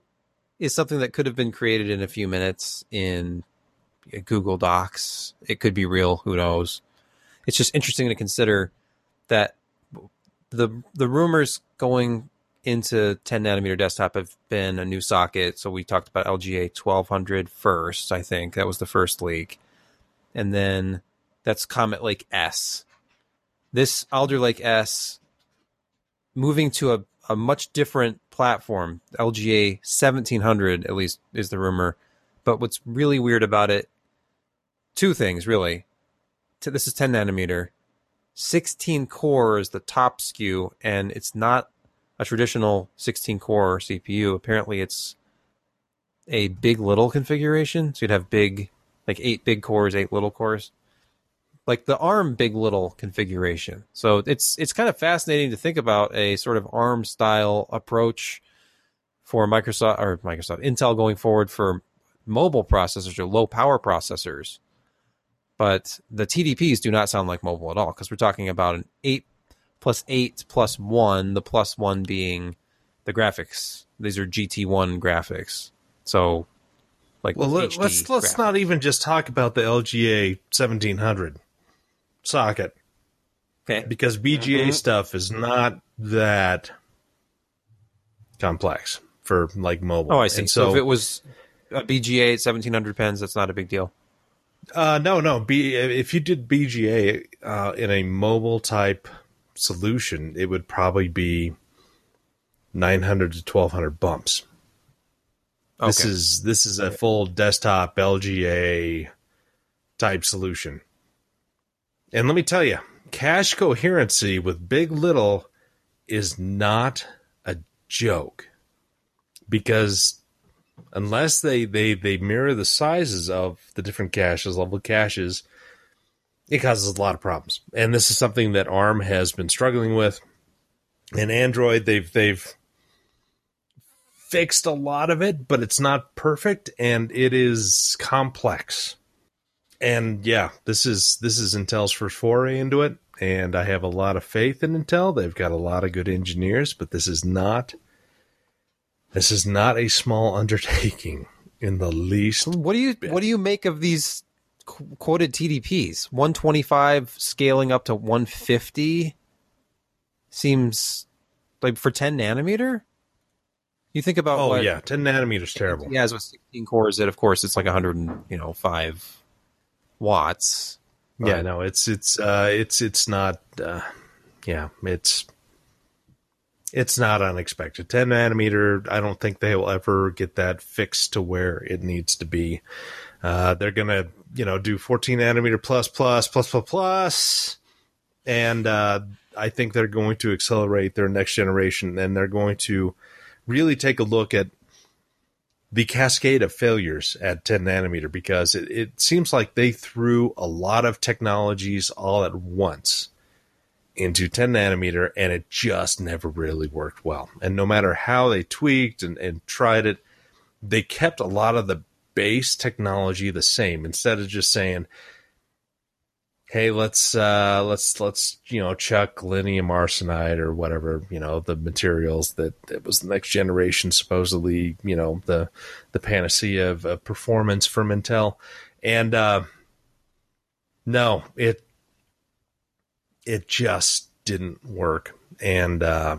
is something that could have been created in a few minutes in uh, Google Docs. It could be real. Who knows? It's just interesting to consider that the the rumors going into 10 nanometer desktop have been a new socket. So we talked about LGA 1200 first, I think that was the first leak, and then that's Comet Lake S. This Alder Lake S moving to a, a much different platform, LGA 1700 at least is the rumor. But what's really weird about it, two things really. This is 10 nanometer. 16 core is the top SKU, and it's not a traditional 16 core CPU. Apparently, it's a big little configuration. So you'd have big, like eight big cores, eight little cores, like the ARM big little configuration. So it's it's kind of fascinating to think about a sort of ARM style approach for Microsoft or Microsoft Intel going forward for mobile processors or low power processors. But the TDPs do not sound like mobile at all because we're talking about an eight plus eight plus one, the plus one being the graphics. These are GT1 graphics. So, like, well, let, us let's, let's not even just talk about the LGA 1700 socket. Okay. Because BGA mm-hmm. stuff is not that complex for like mobile. Oh, I see. So, so, if it was a BGA at 1700 pens, that's not a big deal. Uh, no, no. B, if you did BGA uh, in a mobile type solution, it would probably be 900 to 1200 bumps. Okay. This is this is a full desktop LGA type solution. And let me tell you, cache coherency with big little is not a joke. Because unless they, they, they mirror the sizes of the different caches, level caches, it causes a lot of problems. And this is something that ARM has been struggling with. In Android, they've they've fixed a lot of it, but it's not perfect and it is complex. And yeah, this is this is Intel's first foray into it, and I have a lot of faith in Intel. They've got a lot of good engineers, but this is not this is not a small undertaking in the least. What do you bit. what do you make of these quoted TDPs. 125 scaling up to 150 seems like for 10 nanometer. You think about oh what, yeah, 10 nanometers terrible. Yeah, as with 16 cores, It of course it's like 100 and, you know five watts. Yeah, no, it's it's uh, it's it's not. Uh, yeah, it's it's not unexpected. 10 nanometer. I don't think they will ever get that fixed to where it needs to be. Uh, they're gonna you know do 14 nanometer plus plus plus plus plus and uh, i think they're going to accelerate their next generation and they're going to really take a look at the cascade of failures at 10 nanometer because it, it seems like they threw a lot of technologies all at once into 10 nanometer and it just never really worked well. And no matter how they tweaked and, and tried it, they kept a lot of the base technology the same instead of just saying, "Hey, let's uh, let's let's you know chuck gallium arsenide or whatever you know the materials that that was the next generation supposedly you know the the panacea of, of performance from Intel," and uh, no, it it just didn't work, and uh,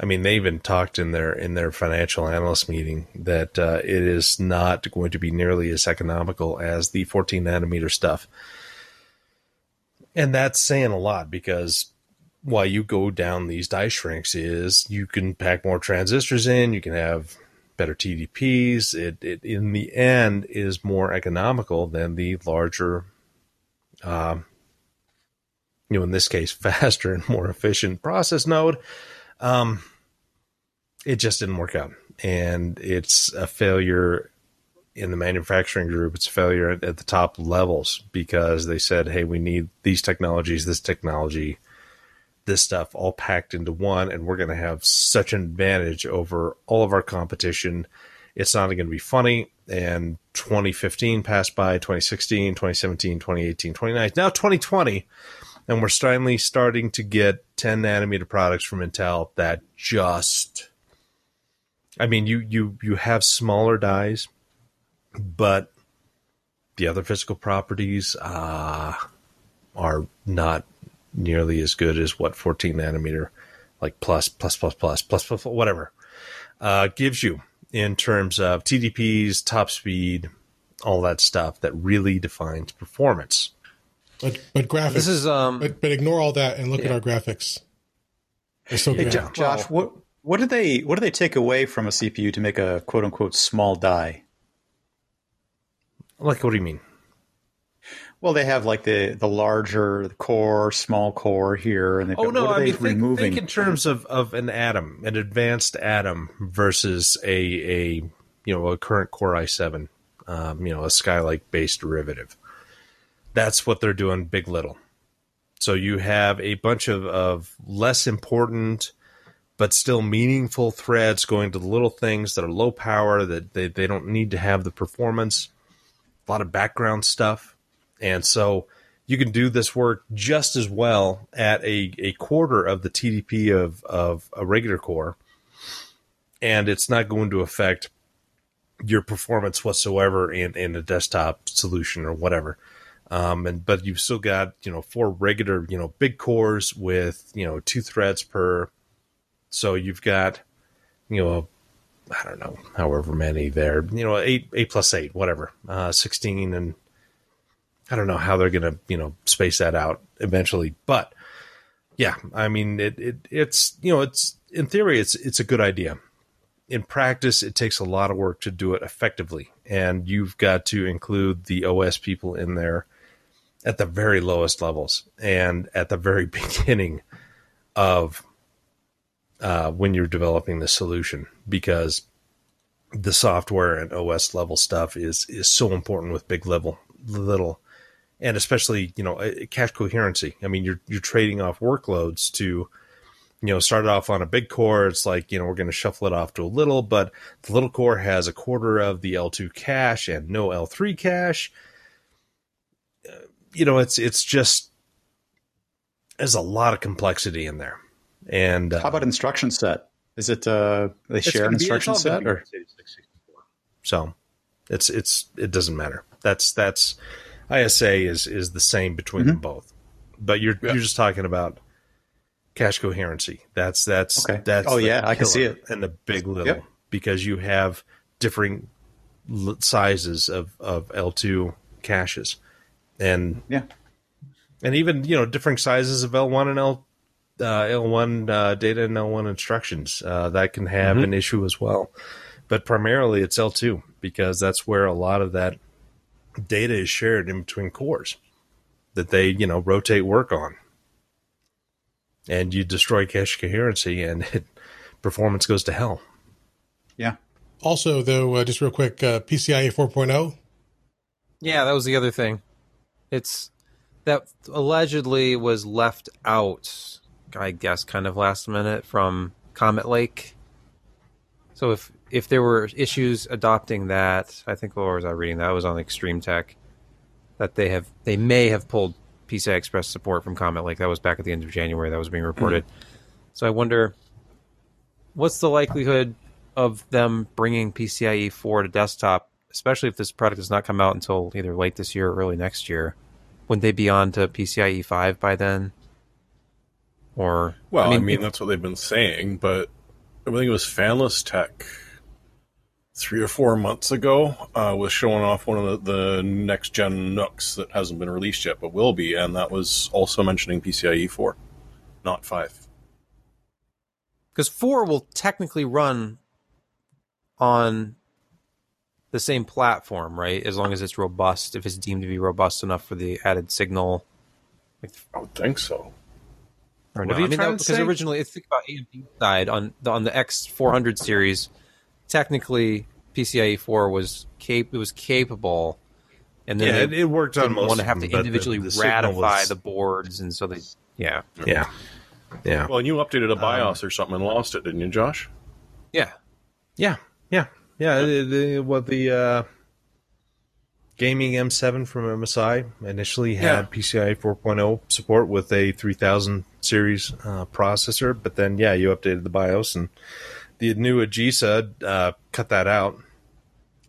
I mean, they even talked in their in their financial analyst meeting that uh, it is not going to be nearly as economical as the 14 nanometer stuff, and that's saying a lot because why you go down these die shrinks is you can pack more transistors in, you can have better TDPs. It, it in the end is more economical than the larger, um, you know, in this case, faster and more efficient process node. Um, it just didn't work out, and it's a failure in the manufacturing group. It's a failure at, at the top levels because they said, "Hey, we need these technologies, this technology." this stuff all packed into one and we're going to have such an advantage over all of our competition it's not going to be funny and 2015 passed by 2016 2017 2018 2019 now 2020 and we're finally starting to get 10 nanometer products from Intel that just I mean you you you have smaller dies but the other physical properties uh, are not nearly as good as what 14 nanometer like plus plus plus plus plus plus whatever uh, gives you in terms of TDPs, top speed, all that stuff that really defines performance. But but graphics. This is um. but but ignore all that and look at our graphics. They're so Hey, good. Jo- Josh, what what do they what do they take away from a CPU to make a quote unquote small die? Like, what do you mean? Well, they have like the the larger core, small core here, and they've Oh got, no, what are I they mean think, think in terms of, of an atom, an advanced atom versus a a you know a current Core i7, um, you know a Skylake based derivative. That's what they're doing, big little. So you have a bunch of, of less important but still meaningful threads going to the little things that are low power that they, they don't need to have the performance. Lot of background stuff. And so you can do this work just as well at a, a quarter of the TDP of, of a regular core, and it's not going to affect your performance whatsoever in, in a desktop solution or whatever. Um, and but you've still got you know four regular you know big cores with you know two threads per, so you've got you know I don't know however many there you know eight eight plus eight whatever uh, sixteen and I don't know how they're going to, you know, space that out eventually, but yeah, I mean, it, it, it's, you know, it's in theory, it's, it's a good idea. In practice, it takes a lot of work to do it effectively, and you've got to include the OS people in there at the very lowest levels and at the very beginning of uh, when you're developing the solution because the software and OS level stuff is is so important with big level little and especially you know uh, cache coherency. I mean, you're you're trading off workloads to you know start off on a big core. It's like you know we're going to shuffle it off to a little, but the little core has a quarter of the L2 cache and no L3 cache. Uh, you know, it's it's just there's a lot of complexity in there. And uh, How about instruction set? Is it uh, they share an instruction set? Or? x86 So it's it's it doesn't matter. That's that's ISA is is the same between them both. But you're Yeah. you're just talking about cache coherency. That's that's Okay. that's Oh, yeah, I can see it. and the big little Yep. because you have different l- sizes of of L2 caches and Yeah. and even you know different sizes of L1 and L uh, L1 uh, data and L1 instructions uh, that can have Mm-hmm. an issue as well. But primarily it's L2 because that's where a lot of that data is shared in between cores that they you know rotate work on, and you destroy cache coherency and it, performance goes to hell. Yeah. Also, though, uh, just real quick, uh, PCIe 4.0. Yeah, that was the other thing. It's that allegedly was left out, I guess, kind of last minute from Comet Lake. So if if there were issues adopting that, I think where was I reading that? Was on ExtremeTech that they have they may have pulled PCI Express support from Comet Lake. That was back at the end of January. That was being reported. Mm-hmm. So I wonder what's the likelihood of them bringing PCIe 4 to desktop, especially if this product does not come out until either late this year or early next year? Wouldn't they be on to PCIe 5 by then? Or Well, I mean, if- that's what they've been saying, but I think it was FanlessTech three or four months ago uh, was showing off one of the, the next gen NUCs that hasn't been released yet, but will be, and that was also mentioning PCIe 4, not 5. because 4 will technically run on the same platform, right? As long as it's robust, if it's deemed to be robust enough for the added signal. I would think so. Or What no, I mean, trying to because say? originally, if you think about AMD side on the on the X400 series, technically PCIe 4 was cap- it was capable, and then Yeah, they it, it worked on didn't most want to have to but the- individually the ratify was- the boards, and so they yeah. Yeah, yeah, Well, and you updated a BIOS or something and lost it, didn't you, Josh? yeah. Yeah, yeah, yeah. The, the, what the uh, gaming M7 from MSI initially had Yeah. PCIe 4.0 support with a 3000 series uh, processor, but then yeah, you updated the BIOS and the new AGESA uh, cut that out,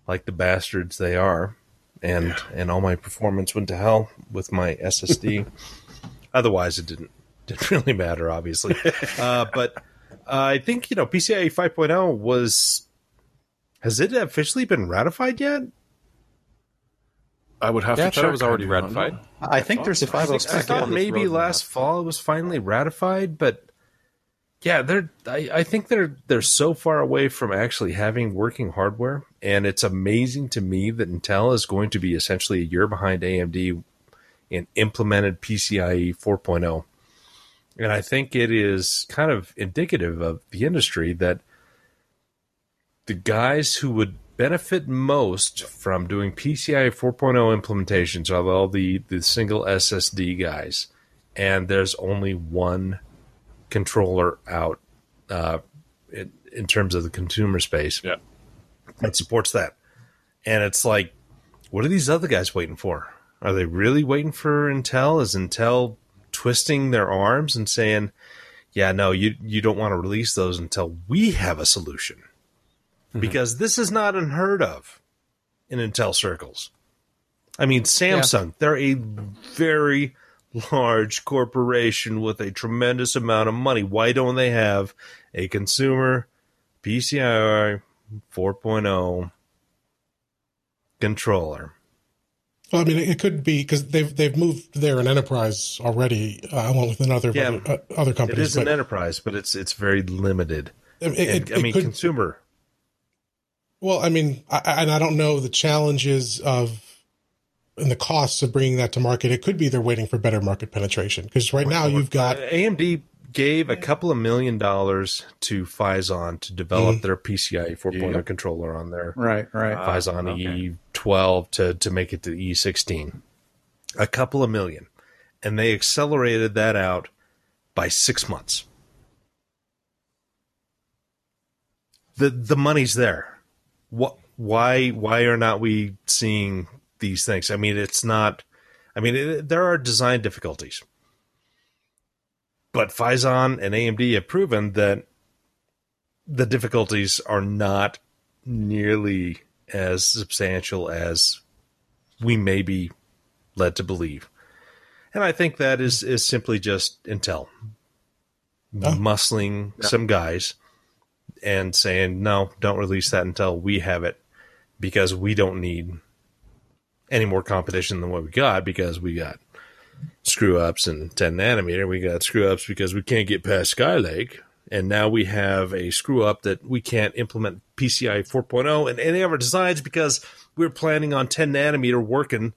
like the bastards they are, and and all my performance went to hell with my SSD. Otherwise, it didn't didn't really matter, obviously. uh, but uh, I think you know PCIe 5.0 was has it officially been ratified yet? I would have Yeah, to thought check. it was already I do not ratified. know. I think there's a I, think, oh I 506. thought maybe roadmap. last fall it was finally ratified, but yeah, they're. I, I think they're they're so far away from actually having working hardware, and it's amazing to me that Intel is going to be essentially a year behind AMD in implemented PCIe 4.0, and I think it is kind of indicative of the industry that the guys who would benefit most from doing PCIe 4.0 implementations are all the, the single SSD guys. And there's only one controller out uh, in, in terms of the consumer space Yeah. that supports that. And it's like, what are these other guys waiting for? Are they really waiting for Intel? Is Intel twisting their arms and saying, yeah, no, you, you don't want to release those until we have a solution? Because this is not unheard of in Intel circles. I mean, Samsung, they're a very large corporation with a tremendous amount of money. Why don't they have a consumer PCI 4.0 controller? Well, I mean, it could be because they've they've moved there in enterprise already, uh, along with another Yeah. other, uh, other It companies. is an enterprise, but it's it's very limited. it, And, it, I mean, could, consumer. Well, I mean, I, I- and I don't know the challenges of and the costs of bringing that to market. It could be they're waiting for better market penetration because right now you've got Uh, AMD gave a couple of million dollars to Phison to develop their PCIe 4.0 Yep. controller on their Right, right. Phison okay. E12 to, to make it to E16. A couple of million. And they accelerated that out by six months. The the money's there. What why why are not we seeing these things? I mean, it's not I mean, it, there are design difficulties. But Phison and AMD have proven that the difficulties are not nearly as substantial as we may be led to believe. And I think that is, is simply just Intel muscling some guys and saying, no, don't release that until we have it because we don't need any more competition than what we got because we got screw ups and 10 nanometer. We got screw ups because we can't get past Skylake. And now we have a screw up that we can't implement PCI 4.0 in any of our designs because we're planning on 10 nanometer working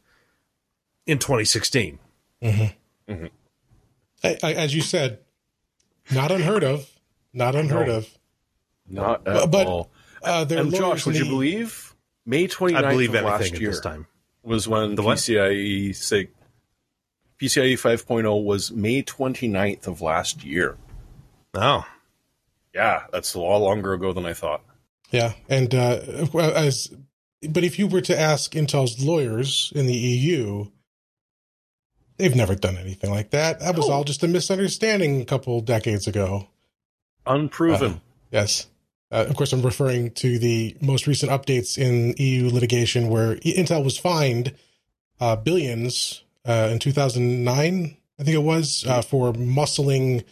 in 2016. Mm-hmm. Mm-hmm. I, I, as you said, not unheard of, not unheard of. Not at But- but, all. Uh, And Josh, would in you believe May 29th I believe of last at year this time. was when The what? PCIe say PCIe 5.0 was May 29th of last year. Oh, Yeah, that's a lot longer ago than I thought. Yeah, and uh, as but if you were to ask Intel's lawyers in the EU, they've never done anything like that. That was No. all just a misunderstanding a couple decades ago. Unproven. Yes. Uh, of course, I'm referring to the most recent updates in EU litigation where Intel was fined uh, billions uh, in 2009, I think it was, uh, for muscling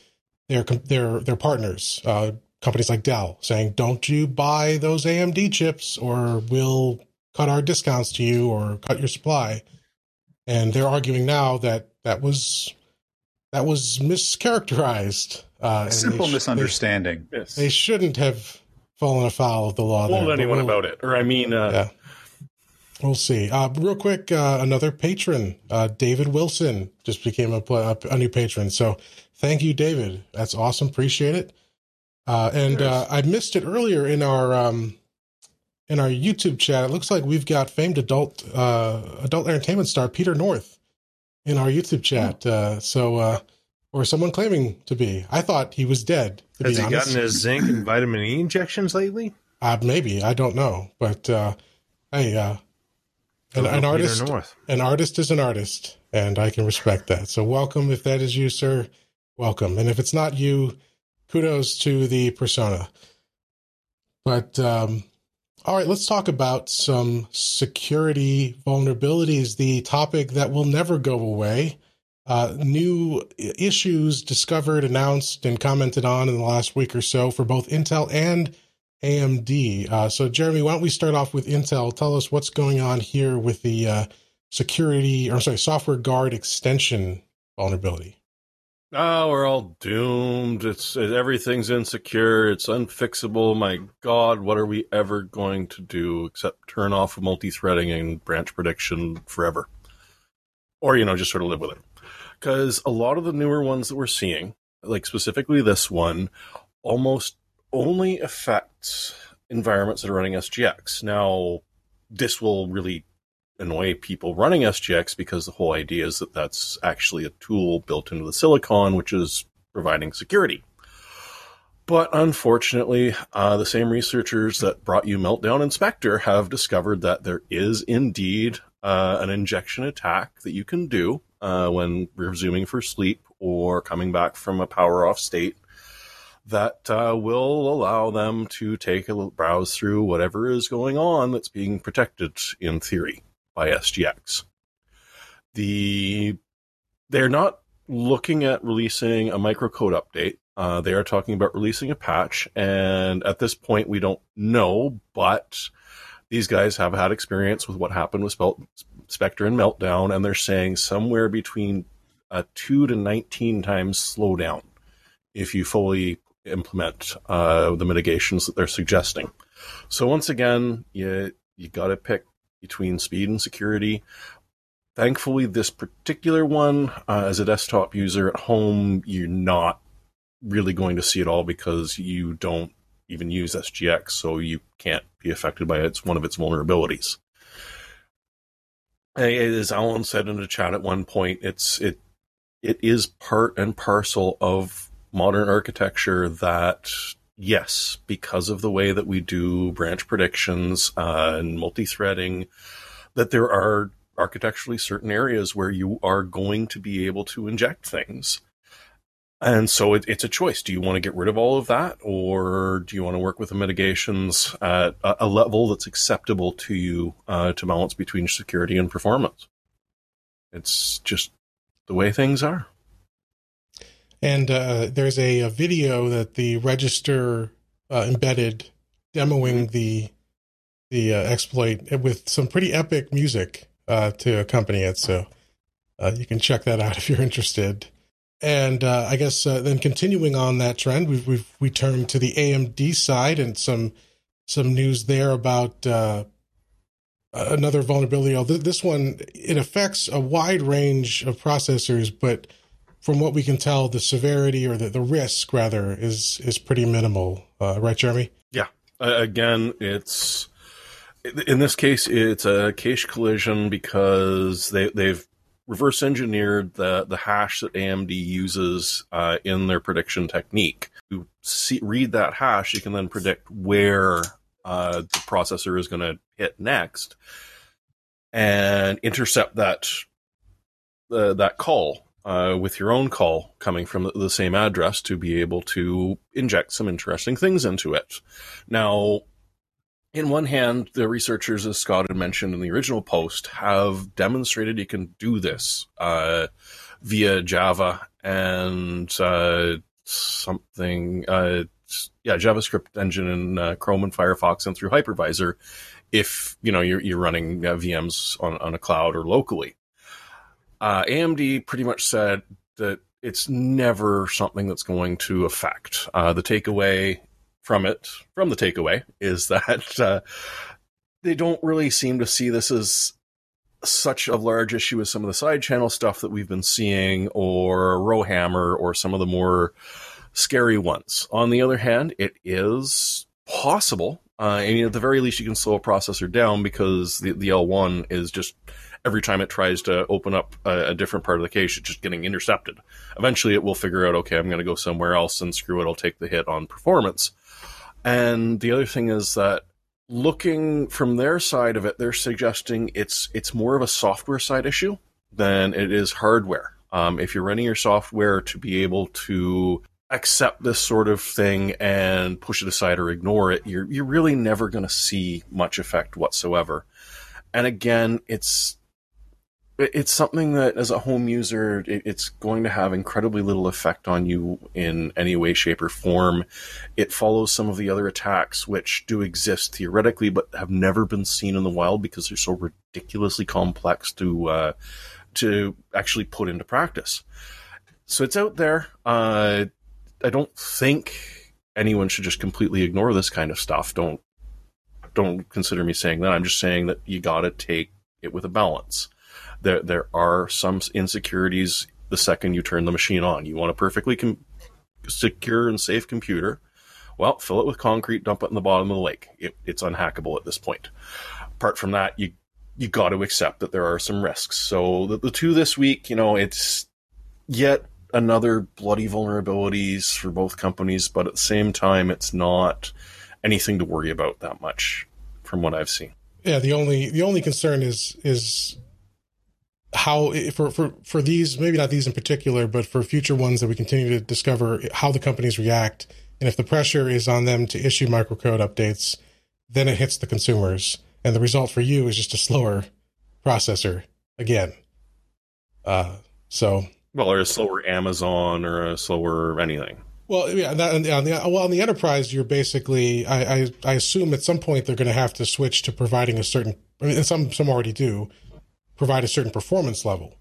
their their their partners, uh, companies like Dell, saying, "Don't you buy those AMD chips, or we'll cut our discounts to you, or cut your supply." And they're arguing now that that was that was mischaracterized. Uh, and they Simple sh- they- misunderstanding. yes. they shouldn't have fallen afoul of the law. told anyone we'll- about it. Or I mean, uh, Yeah. We'll see. Uh, real quick, uh, another patron, uh, David Wilson, just became a, a new patron. So thank you, David. That's awesome. Appreciate it. Uh, and uh, I missed it earlier in our um, in our YouTube chat. It looks like we've got famed adult uh, adult entertainment star Peter North in our YouTube chat. Uh, so, uh, or someone claiming to be. I thought he was dead. Has he honest. gotten his zinc and vitamin E injections lately? Uh, maybe I don't know, but uh, hey, uh, an, an artist, an artist is an artist, and I can respect that. So welcome if that is you, sir. Welcome, and if it's not you, kudos to the persona. But um, all right, let's talk about some security vulnerabilities. The topic that will never go away. Uh, new issues discovered, announced, and commented on in the last week or so for both Intel and AMD. Uh, so, Jeremy, why don't we start off with Intel? Tell us what's going on here with the uh, security, or sorry, software guard extension vulnerability. Oh, we're all doomed. It's it, everything's insecure. It's unfixable. My God, what are we ever going to do except turn off multi-threading and branch prediction forever, or you know, just sort of live with it? Because a lot of the newer ones that we're seeing, like specifically this one, almost only affects environments that are running SGX. Now, this will really annoy people running SGX because the whole idea is that that's actually a tool built into the silicon, which is providing security. But unfortunately, uh, the same researchers that brought you Meltdown and Spectre have discovered that there is indeed uh, an injection attack that you can do uh, when resuming for sleep or coming back from a power off state that uh, will allow them to take a browse through whatever is going on that's being protected in theory by SGX. The they're not looking at releasing a microcode update. Uh, they are talking about releasing a patch, and at this point, we don't know. But these guys have had experience with what happened with Spectre and Meltdown, and they're saying somewhere between a two to nineteen times slowdown if you fully implement uh, the mitigations that they're suggesting. So once again, you you got to pick between speed and security. Thankfully, this particular one, uh, as a desktop user at home, you're not really going to see it all because you don't even use SGX, so you can't be affected by it. It's one of its vulnerabilities. As Alan said in the chat at one point, it's it it is part and parcel of modern architecture that yes, because of the way that we do branch predictions uh, and multi-threading, that there are architecturally certain areas where you are going to be able to inject things. And so it, it's a choice. Do you want to get rid of all of that, or do you want to work with the mitigations at a, a level that's acceptable to you uh, to balance between security and performance? It's just the way things are. And uh, there's a, a, video that the register uh, embedded demoing the the uh, exploit with some pretty epic music uh, to accompany it. So uh, you can check that out if you're interested. And uh, I guess then continuing on that trend, we've, we've we turned to the AMD side and some some news there about another vulnerability. This one it affects a wide range of processors, but from what we can tell, the severity or the, the risk rather is is pretty minimal, uh, right, Jeremy? Yeah. Uh, again, it's in this case it's a cache collision because they they've reverse engineered the the hash that AMD uses uh, in their prediction technique. You see, read that hash, you can then predict where uh, the processor is going to hit next, and intercept that uh, that call uh, with your own call coming from the same address to be able to inject some interesting things into it. Now, in one hand, the researchers, as Scott had mentioned in the original post, have demonstrated you can do this uh, via Java and uh, something, uh, yeah, JavaScript engine in uh, Chrome and Firefox and through hypervisor. If you know you're, you're running uh, VMs on, on a cloud or locally, uh, AMD pretty much said that it's never something that's going to affect. The takeaway from it, from the takeaway, is that uh, they don't really seem to see this as such a large issue as some of the side channel stuff that we've been seeing, or Rowhammer, or some of the more scary ones. On the other hand, it is possible. Uh, and at the very least, you can slow a processor down because the, the L1 is just every time it tries to open up a, a, different part of the cache, it's just getting intercepted. Eventually, it will figure out, okay, I'm going to go somewhere else and screw it, I'll take the hit on performance. And the other thing is that looking from their side of it, they're suggesting it's it's more of a software side issue than it is hardware. Um, if you're running your software to be able to accept this sort of thing and push it aside or ignore it, you're you're really never going to see much effect whatsoever. And again, it's it's something that as a home user it's going to have incredibly little effect on you in any way shape or form. It follows some of the other attacks which do exist theoretically but have never been seen in the wild because they're so ridiculously complex to uh, to actually put into practice. So it's out there. Uh, i don't think anyone should just completely ignore this kind of stuff. Don't don't consider me saying that. I'm just saying that you got to take it with a balance there there are some insecurities the second you turn the machine on. You want a perfectly com- secure and safe computer. Well, fill it with concrete, dump it in the bottom of the lake. It, it's unhackable at this point. Apart from that, you you got to accept that there are some risks. So the, the two this week, you know, it's yet another bloody vulnerabilities for both companies, but at the same time, it's not anything to worry about that much from what I've seen. Yeah, the only the only concern is is how for for for these maybe not these in particular but for future ones that we continue to discover how the companies react. And if the pressure is on them to issue microcode updates then it hits the consumers. And the result for you is just a slower processor again. Uh so. Well or a slower amazon or a slower anything. Well, yeah, that, on the, well, on the enterprise, you're basically, I, I, I assume at some point they're going to have to switch to providing a certain, I mean, some, some already do, provide a certain performance level.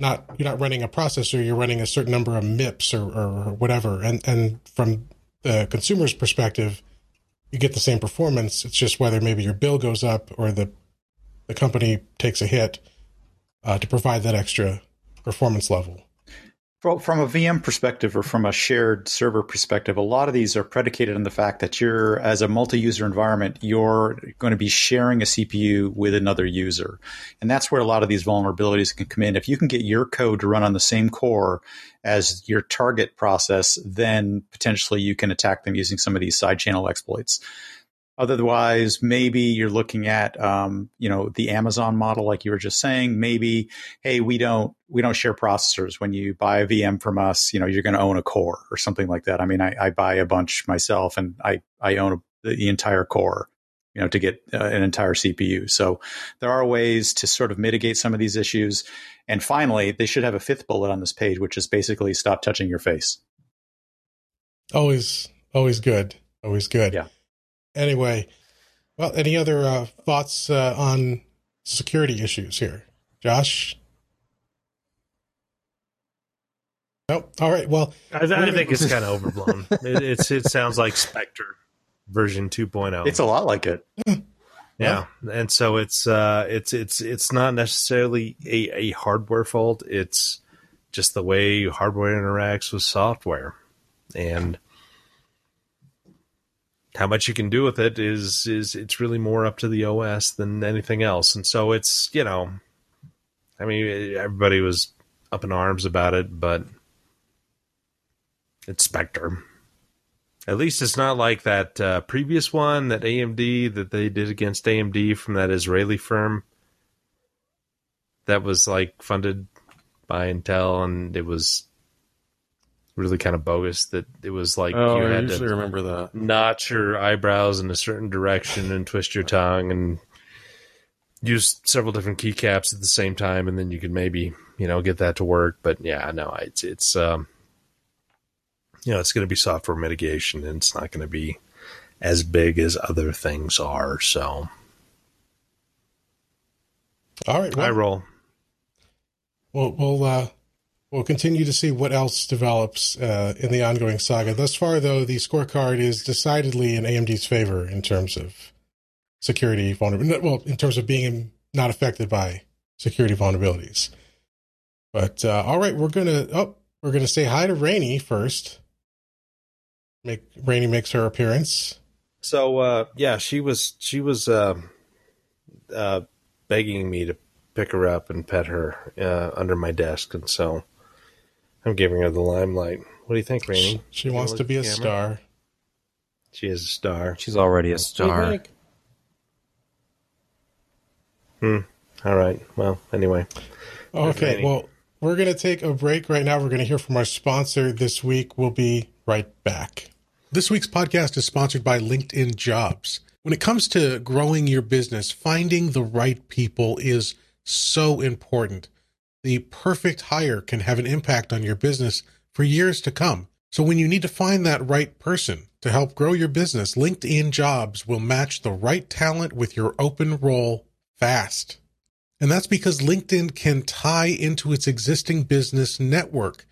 Not you're not running a processor, you're running a certain number of MIPS or, or whatever. And and from the consumer's perspective, you get the same performance. It's just whether maybe your bill goes up or the the company takes a hit uh, to provide that extra performance level. From a VM perspective or from a shared server perspective, a lot of these are predicated on the fact that you're, as a multi-user environment, you're going to be sharing a CPU with another user. And that's where a lot of these vulnerabilities can come in. If you can get your code to run on the same core as your target process, then potentially you can attack them using some of these side channel exploits. Otherwise, maybe you're looking at, um, you know, the Amazon model, like you were just saying. Maybe, hey, we don't we don't share processors. When you buy a VM from us, you know, you're going to own a core or something like that. I mean, I, I buy a bunch myself, and I I own a, the entire core, you know, to get uh, an entire CPU. So there are ways to sort of mitigate some of these issues. And finally, they should have a fifth bullet on this page, which is basically stop touching your face. Always, always good. Always good. Yeah anyway, well, any other uh, thoughts uh, on security issues here, Josh? Nope. All right. Well, I, I think it's kind of overblown. it, it's it sounds like Spectre version 2.0. It's a lot like it. Yeah, and so it's uh, it's it's it's not necessarily a, a hardware fault. It's just the way hardware interacts with software, and how much you can do with it is is it's really more up to the OS than anything else. And so it's you know, I mean, everybody was up in arms about it, but it's Spectre. At least it's not like that uh, previous one that AMD that they did against AMD from that Israeli firm that was like funded by Intel, and it was really kind of bogus that it was like oh, you had I usually to remember that. notch your eyebrows in a certain direction and twist your tongue and use several different keycaps at the same time and then you could maybe you know get that to work. But yeah no it's it's um you know it's going to be software mitigation and it's not going to be as big as other things are so. All right well, i roll. Well we'll uh We'll continue to see what else develops uh, in the ongoing saga. Thus far, though, the scorecard is decidedly in AMD's favor in terms of security vulnerability. Well, in terms of being not affected by security vulnerabilities. But uh, all right, we're gonna oh, we're gonna say hi to Rainy first. Make Rainy makes her appearance. So uh, yeah, she was she was uh, uh, begging me to pick her up and pet her uh, under my desk, and so I'm giving her the limelight. What do you think, Rainy? She, she wants to be a camera? star. She is a star. She's already a star. Hmm. All right. Well, anyway. Okay, Randy. well, we're going to take a break right now. We're going to hear from our sponsor this week. We'll be right back. This week's podcast is sponsored by LinkedIn Jobs. When it comes to growing your business, finding the right people is so important. The perfect hire can have an impact on your business for years to come. So when you need to find that right person to help grow your business, LinkedIn Jobs will match the right talent with your open role fast. And that's because LinkedIn can tie into its existing business network.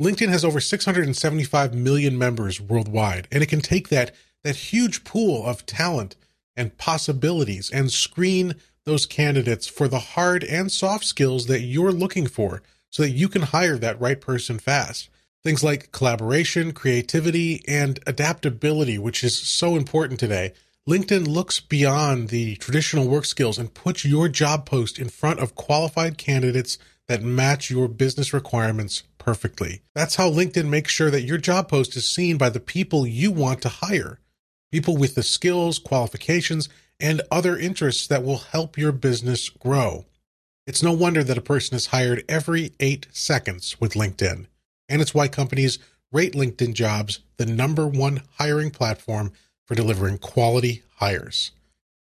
LinkedIn has over 675 million members worldwide, and it can take that, that huge pool of talent and possibilities and screen those candidates for the hard and soft skills that you're looking for so that you can hire that right person fast. Things like collaboration, creativity, and adaptability, which is so important today. LinkedIn looks beyond the traditional work skills and puts your job post in front of qualified candidates that match your business requirements perfectly. That's how LinkedIn makes sure that your job post is seen by the people you want to hire. People with the skills, qualifications, and other interests that will help your business grow. It's no wonder that a person is hired every eight seconds with LinkedIn. And it's why companies rate LinkedIn jobs the number one hiring platform for delivering quality hires.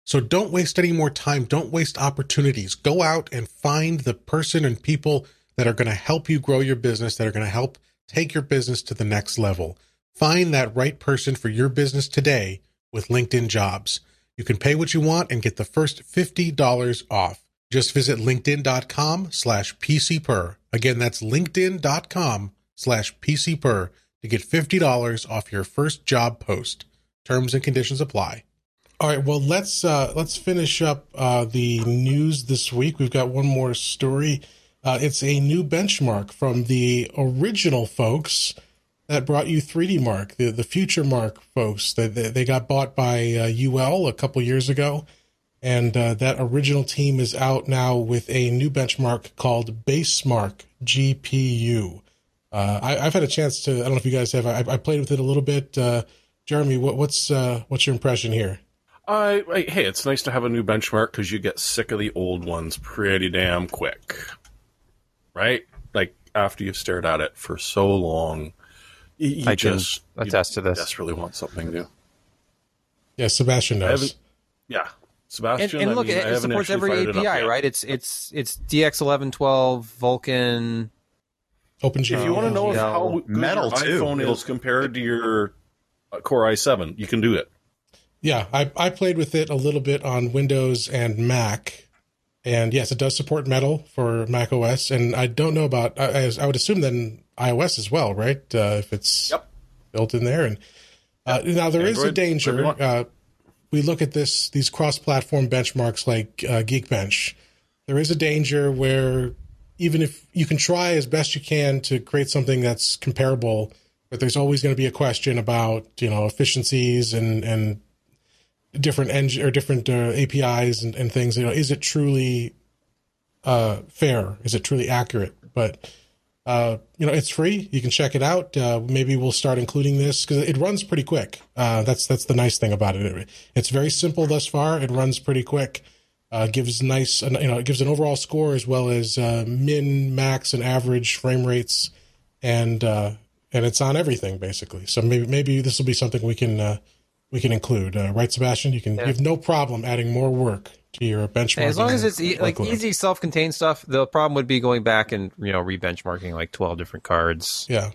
So don't waste any more time. Don't waste opportunities. Go out and find the person and people that are going to help you grow your business, that are going to help take your business to the next level. Find that right person for your business today with LinkedIn jobs. You can pay what you want and get the first $50 off. Just visit linkedin.com slash pcper. Again, that's linkedin.com slash pcper to get $50 off your first job post. Terms and conditions apply. All right, well let's uh, let's finish up uh, the news this week. We've got one more story. Uh, it's a new benchmark from the original folks that brought you 3DMark, the the Futuremark folks. They they, they got bought by uh, UL a couple years ago, and uh, that original team is out now with a new benchmark called BaseMark GPU. Uh, I, I've had a chance to. I don't know if you guys have. I, I played with it a little bit. Uh, Jeremy, what, what's uh, what's your impression here? I, I hey, it's nice to have a new benchmark because you get sick of the old ones pretty damn quick, right? Like after you've stared at it for so long, you, you I can just you attest to this. desperately want something new. Yeah, Sebastian I knows. haven't- Yeah, Sebastian. and I look, mean, I it, supports every fired it API, right? It's it's it's DX1112, Vulkan. OpenGL. If you want to know Yeah. how good Metal, your too. iPhone It'll- is compared to your uh, Core i7, you can do it. Yeah, I, I played with it a little bit on Windows and Mac, and yes, it does support Metal for Mac OS. And I don't know about. I, I would assume then iOS as well, right? Uh, if it's Yep. built in there. And uh, now there is a danger. Uh, we look at this these cross-platform benchmarks like uh, Geekbench. There is a danger where even if you can try as best you can to create something that's comparable, but there's always going to be a question about you know efficiencies and and different engine or different uh, APIs and, and things. You know, is it truly uh, fair? Is it truly accurate? But uh, you know, it's free. You can check it out. Uh, maybe we'll start including this because it runs pretty quick. Uh, that's that's the nice thing about it. It's very simple thus far. It runs pretty quick. Uh, gives nice, you know, it gives an overall score as well as uh, min, max, and average frame rates, and uh, and it's on everything basically. So maybe maybe this will be something we can uh, we can include. Uh, right, Sebastian? You can you have no problem adding more work to your benchmark. As long as it's e- like easy, self-contained stuff. The problem would be going back and you know re-benchmarking like twelve different cards. Yeah.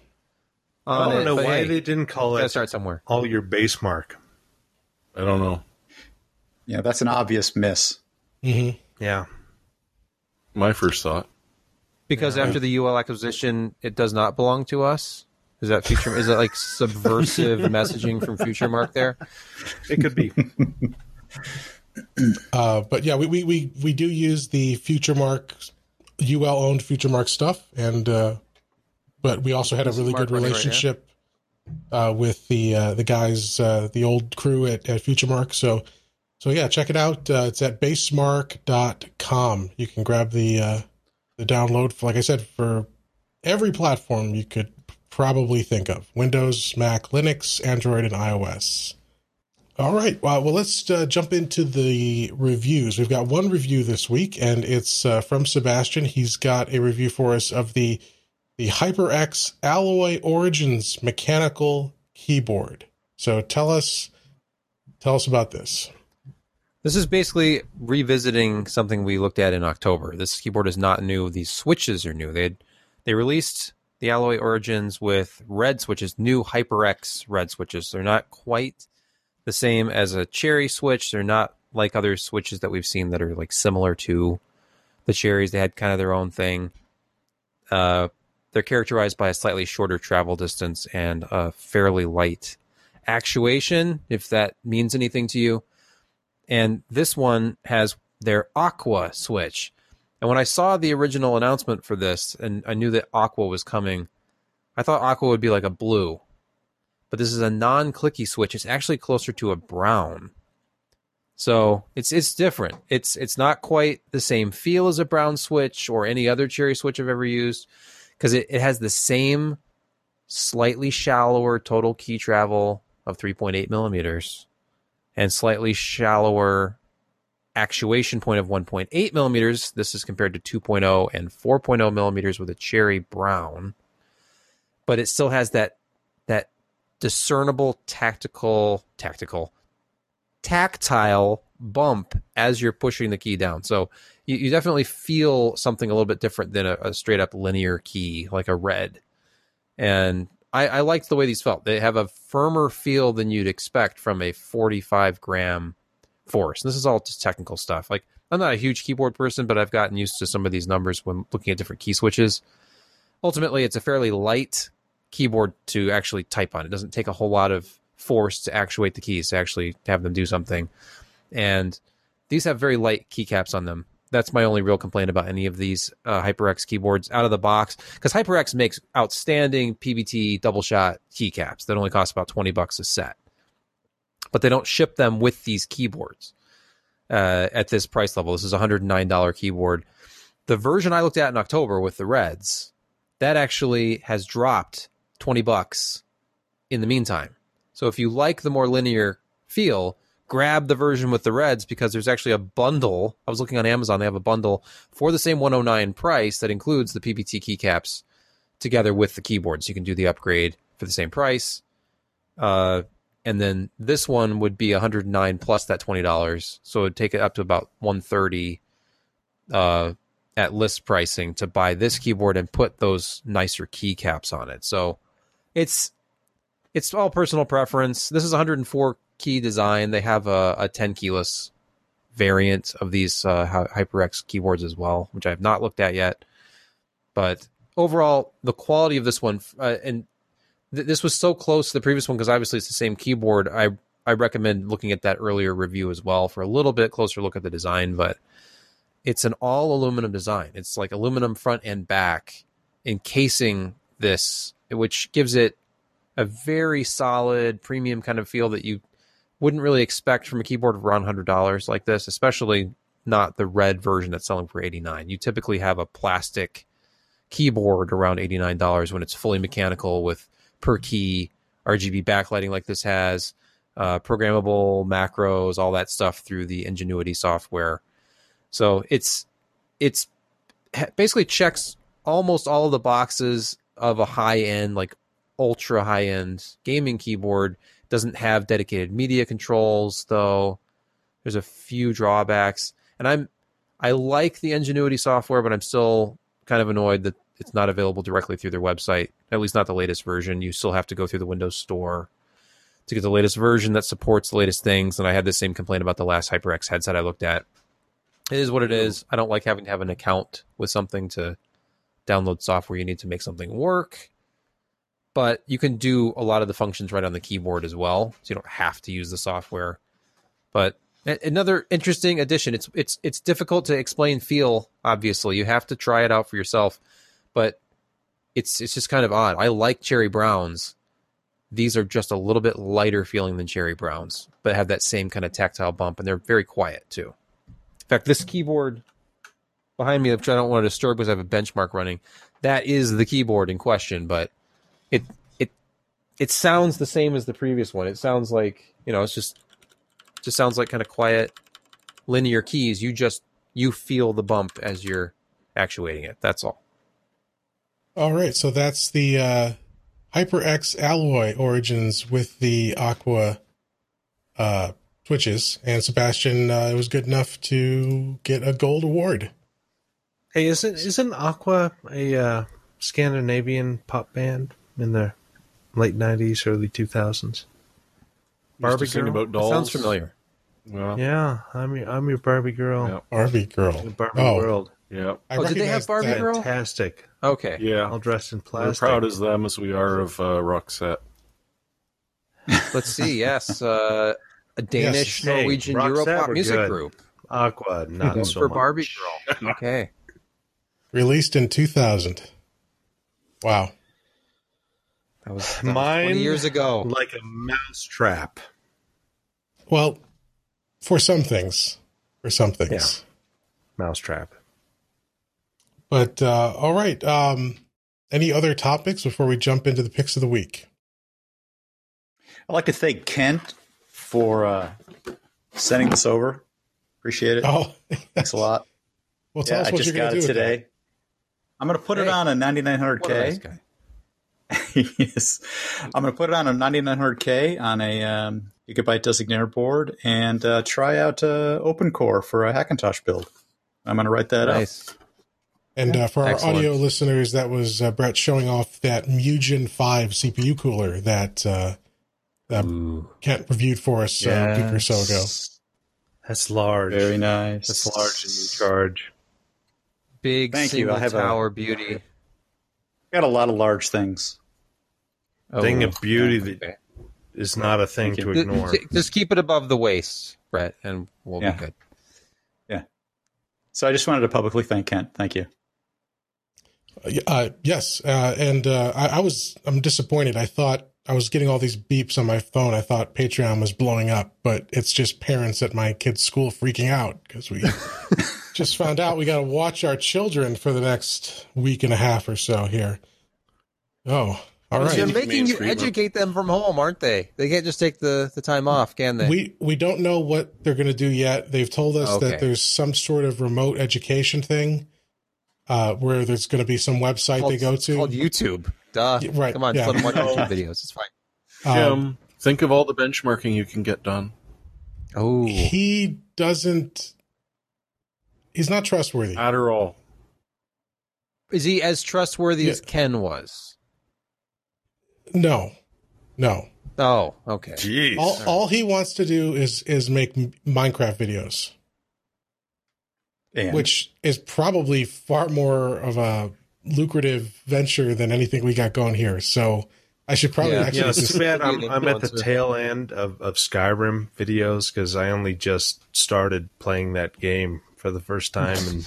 I don't it, know why hey, they didn't call it start somewhere. all your base mark. I don't know. Yeah, that's an obvious miss. Mm-hmm. Yeah. My first thought. Because after the UL acquisition, it does not belong to us. Is that future? is that like subversive messaging from Futuremark there? It could be. Uh, but yeah, we, we, we, we do use the Futuremark, UL owned Futuremark stuff, and uh, but we also had a really good running right relationship uh, with the uh, the guys, uh, the old crew at, at Futuremark. So so yeah, check it out. Uh, it's at basemark.com. You can grab the uh, the download for, like I said, for every platform you could probably think of: Windows, Mac, Linux, Android, and iOS. All right. Well, well let's uh, jump into the reviews. We've got one review this week, and it's uh, from Sebastian. He's got a review for us of the the HyperX Alloy Origins mechanical keyboard. So tell us tell us about this. This is basically revisiting something we looked at in October. This keyboard is not new. These switches are new. They they released the Alloy Origins with red switches, new HyperX red switches. They're not quite the same as a Cherry switch. They're not like other switches that we've seen that are like similar to the Cherries. They had kind of their own thing. Uh, they're characterized by a slightly shorter travel distance and a fairly light actuation, if that means anything to you. And this one has their Aqua switch. And when I saw the original announcement for this and I knew that Aqua was coming, I thought Aqua would be like a blue. But this is a non-clicky switch. It's actually closer to a brown. So it's it's different. It's it's not quite the same feel as a brown switch or any other cherry switch I've ever used because it, it has the same slightly shallower total key travel of 3.8 millimeters and slightly shallower actuation point of 1.8 millimeters. This is compared to 2.0 and 4.0 millimeters with a cherry brown, but it still has that that discernible tactical tactical tactile bump as you're pushing the key down. So you, you definitely feel something a little bit different than a, a straight up linear key like a red. And I, I liked the way these felt. They have a firmer feel than you'd expect from a 45 gram force. And this is all just technical stuff. Like I'm not a huge keyboard person, but I've gotten used to some of these numbers when looking at different key switches. Ultimately, it's a fairly light keyboard to actually type on. It doesn't take a whole lot of force to actuate the keys to actually have them do something. And these have very light keycaps on them that's my only real complaint about any of these uh, HyperX keyboards out of the box because HyperX makes outstanding PBT double shot keycaps that only cost about 20 bucks a set. But they don't ship them with these keyboards uh, at this price level. This is a $109 keyboard. The version I looked at in October with the Reds, that actually has dropped 20 bucks in the meantime. So if you like the more linear feel, grab the version with the reds because there's actually a bundle. I was looking on Amazon; they have a bundle for the same 109 price that includes the PBT keycaps together with the keyboard. So You can do the upgrade for the same price. Uh, and then this one would be 109 plus that $20. So it would take it up to about 130 uh, at list pricing to buy this keyboard and put those nicer keycaps on it. So it's it's all personal preference. This is 104 key design. They have a, a 10 keyless variant of these uh, HyperX keyboards as well, which I have not looked at yet. But overall, the quality of this one, uh, and th- this was so close to the previous one because obviously it's the same keyboard. I I recommend looking at that earlier review as well for a little bit closer look at the design. But it's an all aluminum design. It's like aluminum front and back encasing this, which gives it a very solid premium kind of feel that you wouldn't really expect from a keyboard around hundred dollars like this, especially not the red version that's selling for eighty nine. You typically have a plastic keyboard around eighty nine dollars when it's fully mechanical with per key RGB backlighting like this has, uh, programmable macros, all that stuff through the NGENUITY software. So it's it's basically checks almost all of the boxes of a high end like ultra high end gaming keyboard doesn't have dedicated media controls though. There's a few drawbacks, and I'm I like the NGENUITY software, but I'm still kind of annoyed that it's not available directly through their website. At least not the latest version. You still have to go through the Windows Store to get the latest version that supports the latest things. And I had the same complaint about the last HyperX headset I looked at. It is what it is. I don't like having to have an account with something to download software you need to make something work but you can do a lot of the functions right on the keyboard as well, so you don't have to use the software. But another interesting addition. It's it's it's difficult to explain feel. Obviously, you have to try it out for yourself, but it's it's just kind of odd. I like cherry browns. These are just a little bit lighter feeling than cherry browns, but have that same kind of tactile bump, and they're very quiet too. In fact, this keyboard behind me, which I don't want to disturb because I have a benchmark running, that is the keyboard in question, but it it it sounds the same as the previous one. It sounds like you know it's just just sounds like kind of quiet, linear keys. You just you feel the bump as you're actuating it. That's all. All right, so that's the uh, HyperX Alloy origins with the Aqua uh, switches, and Sebastian uh, was good enough to get a gold award. Hey, isn't isn't Aqua a uh, Scandinavian pop band in the late '90s, early 2000s? Barbie Barbie girl? about dolls. Sounds familiar. Well, Yeah, I'm your, I'm your Barbie girl. Yeah. Barbie girl. The Barbie oh, world. yeah, I Oh, did they have Barbie that. girl? Fantastic. Okay. yeah. All dressed in We're plastic. proud as them as we are of uh, Roxette. Let's see. Yes, uh, a Danish, Hey, Norwegian, Roxette Europop music good. group Aqua, not so for much. Barbie Girl. Okay. Released in 2000. Wow. That was, that was 20 years ago. Like a mouse trap. Well, for some things. For some things. Mouse trap. But uh, all right. Um, any other topics before we jump into the picks of the week? I'd like to thank Kent for uh, sending this over. Appreciate it. Oh, Thanks a lot. well, tell Yeah, us I just you're got do it with today. I'm going to put it on a What a nice 9900K. guy. yes. I'm going to put it on a 9900K on a um, gigabyte Designare board and uh, try out uh, OpenCore for a Hackintosh build. I'm going to write that up. And uh, for our Excellent. audio listeners, that was uh, Brett showing off that Mugen 5 CPU cooler that uh, that Kent reviewed for us uh, a week or so ago. That's large. Very nice. That's large and you charge. Big Thank you. single I have a- tower beauty. Got a lot of large things. Thing Oh, of beauty okay. that is not a thing to ignore. Just- Just keep it above the waist, Brett, and we'll Yeah. be good. Yeah. So I just wanted to publicly thank Kent. Thank you. Uh, yes, uh, and uh, I, I was I'm disappointed. I thought I was getting all these beeps on my phone. I thought Patreon was blowing up, but it's just parents at my kid's school freaking out because we just found out we got to watch our children for the next week and a half or so here. Oh, all They're making you educate them from home, aren't they? They can't just take the, the time off, can they? We we don't know what they're going to do yet. They've told us Okay. that there's some sort of remote education thing, uh, where there's going to be some website Called- they go it's called to. YouTube. Duh. Yeah, right, Come on, yeah. just let them watch YouTube videos. It's fine. Um, Jim, think of all the benchmarking you can get done. Oh, he doesn't. He's not trustworthy. Adderall. is he as trustworthy Yeah. as Ken was? No, no. Oh, okay. Jeez. All all he wants to do is is make Minecraft videos, And which is probably far more of a lucrative venture than anything we got going here. So I should probably Yeah. actually Yeah, it's just too bad I'm, I'm at the influencer. tail end of, of Skyrim videos because I only just started playing that game for the first time in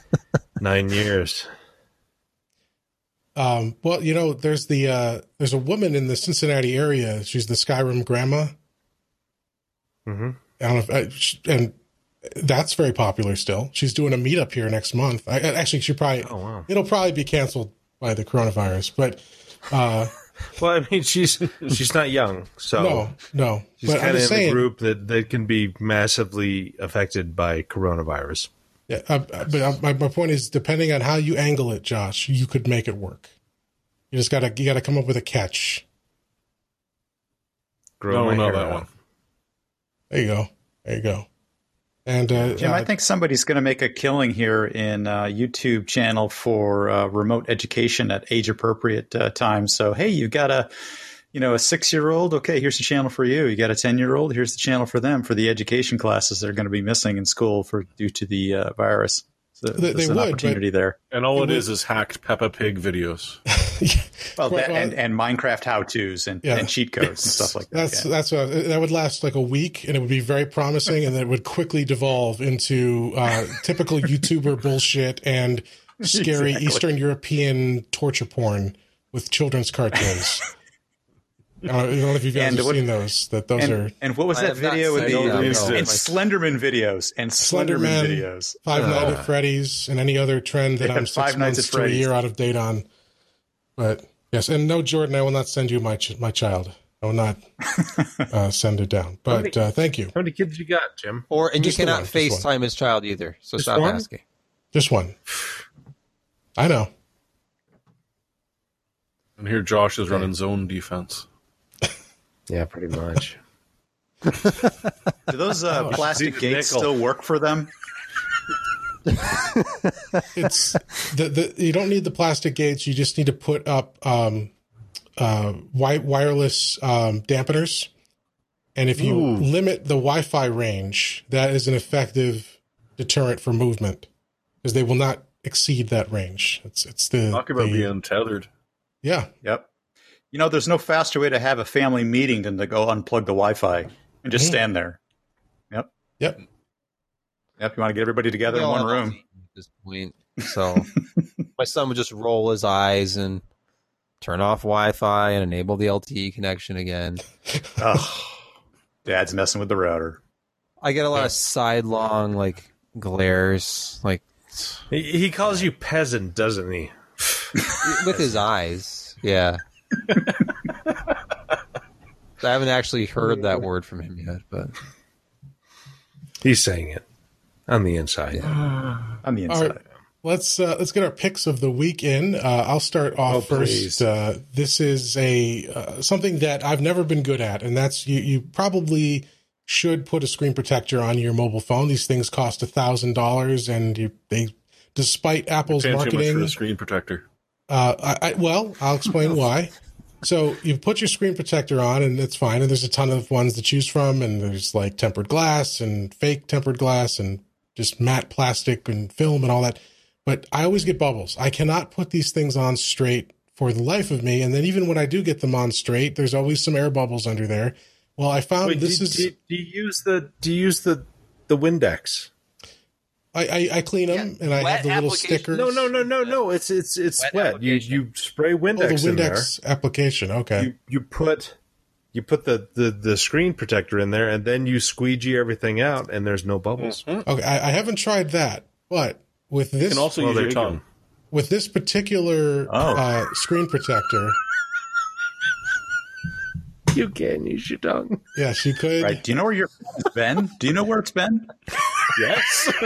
nine years. Um, well, you know, there's the uh, there's a woman in the Cincinnati area. She's the Skyrim grandma. Mm-hmm. I don't know, if, uh, sh- and that's very popular still. She's doing a meetup here next month. I, actually, she probably Oh wow. it'll probably be canceled by the coronavirus, but uh, Well, I mean, she's she's not young, so no, no. she's but kind of just in the saying, group that, that can be massively affected by coronavirus. yeah. Uh, but uh, my my point is, depending on how you angle it, Josh, you could make it work. You just gotta you gotta come up with a catch. Grow No, my no, hair that out. one. There you go. There you go. And uh, Jim, I think somebody's going to make a killing here in uh, YouTube channel for uh, remote education at age appropriate uh, times. So, hey, you've got a, you know, a six year old. Okay, here's the channel for you. You got a ten year old. Here's the channel for them for the education classes that are going to be missing in school for due to the uh, virus. So They- there's they an would, opportunity there. And all it It is is hacked Peppa Pig videos. Well, Well, that, and, and Minecraft how tos and, Yeah. and cheat codes and stuff like that. That's yeah. that's what that would last like a week, and it would be very promising, and then it would quickly devolve into uh, typical YouTuber bullshit and scary Exactly. Eastern European torture porn with children's cartoons. I don't, know if you guys And have what- seen those. That those and, are and what was I that video with the them, and. Slenderman videos and Slenderman, Slenderman, videos? Five Nights Uh, at Freddy's and any other trend that Yeah, I'm six Five months at to a year out of date on. But yes, and no, Jordan, I will not send you my ch- my child. I will not uh, send it down. But uh, thank you. How many kids you got, Jim? Or and Just you cannot FaceTime his child either. So Just stop one? asking. Just one. I know. And here Josh is running zone defense. Yeah, pretty much. Do those uh, plastic See gates nickel. still work for them? It's the, the you don't need the plastic gates. You just need to put up um, uh, wi- wireless um, dampeners. And if you Ooh. limit the Wi-Fi range, that is an effective deterrent for movement because they will not exceed that range. It's it's the, Talk about the- being tethered. yeah. Yep. You know, there's no faster way to have a family meeting than to go unplug the Wi-Fi and just Mhm. stand there. Yep. Yep. Yep. You want to get everybody together in one room. At this point, so my son would just roll his eyes and turn off Wi-Fi and enable the LTE connection again. Ugh. Dad's messing with the router. I get a lot of sidelong like glares, like He, he calls you peasant, doesn't he? with his eyes. Yeah. I haven't actually heard that word from him yet, but He's saying it on the inside. On the inside. right. Let's uh, let's get our picks of the week in. Uh, I'll start off Oh, first. Uh, this is a uh, something that I've never been good at, and that's you. You probably should put a screen protector on your mobile phone. These things cost a thousand dollars, and you, they, despite Apple's Paying too much for marketing, screen protector. Uh, I, I, well, I'll explain why. So you put your screen protector on, and it's fine. And there's a ton of ones to choose from, and there's like tempered glass and fake tempered glass, and just matte plastic and film and all that. But I always get bubbles. I cannot put these things on straight for the life of me. And then even when I do get them on straight, there's always some air bubbles under there. Well, I found Wait, this do, is do, do you use the do you use the the Windex? I, I, I clean them and I wet have the little application? stickers. No, no, no, no, no. It's it's it's Wet wet. You you spray Oh, the Windex, in there. Windex application. Okay. You you put you put the, the the screen protector in there, and then you squeegee everything out, and there's no bubbles. Okay. I, I haven't tried that, but with this You can also Well, use your tongue. with this particular Oh. uh, screen protector, You can use your tongue. yes, you could. Right. Do you know where your phone's been? Do you know where it's been? Yes,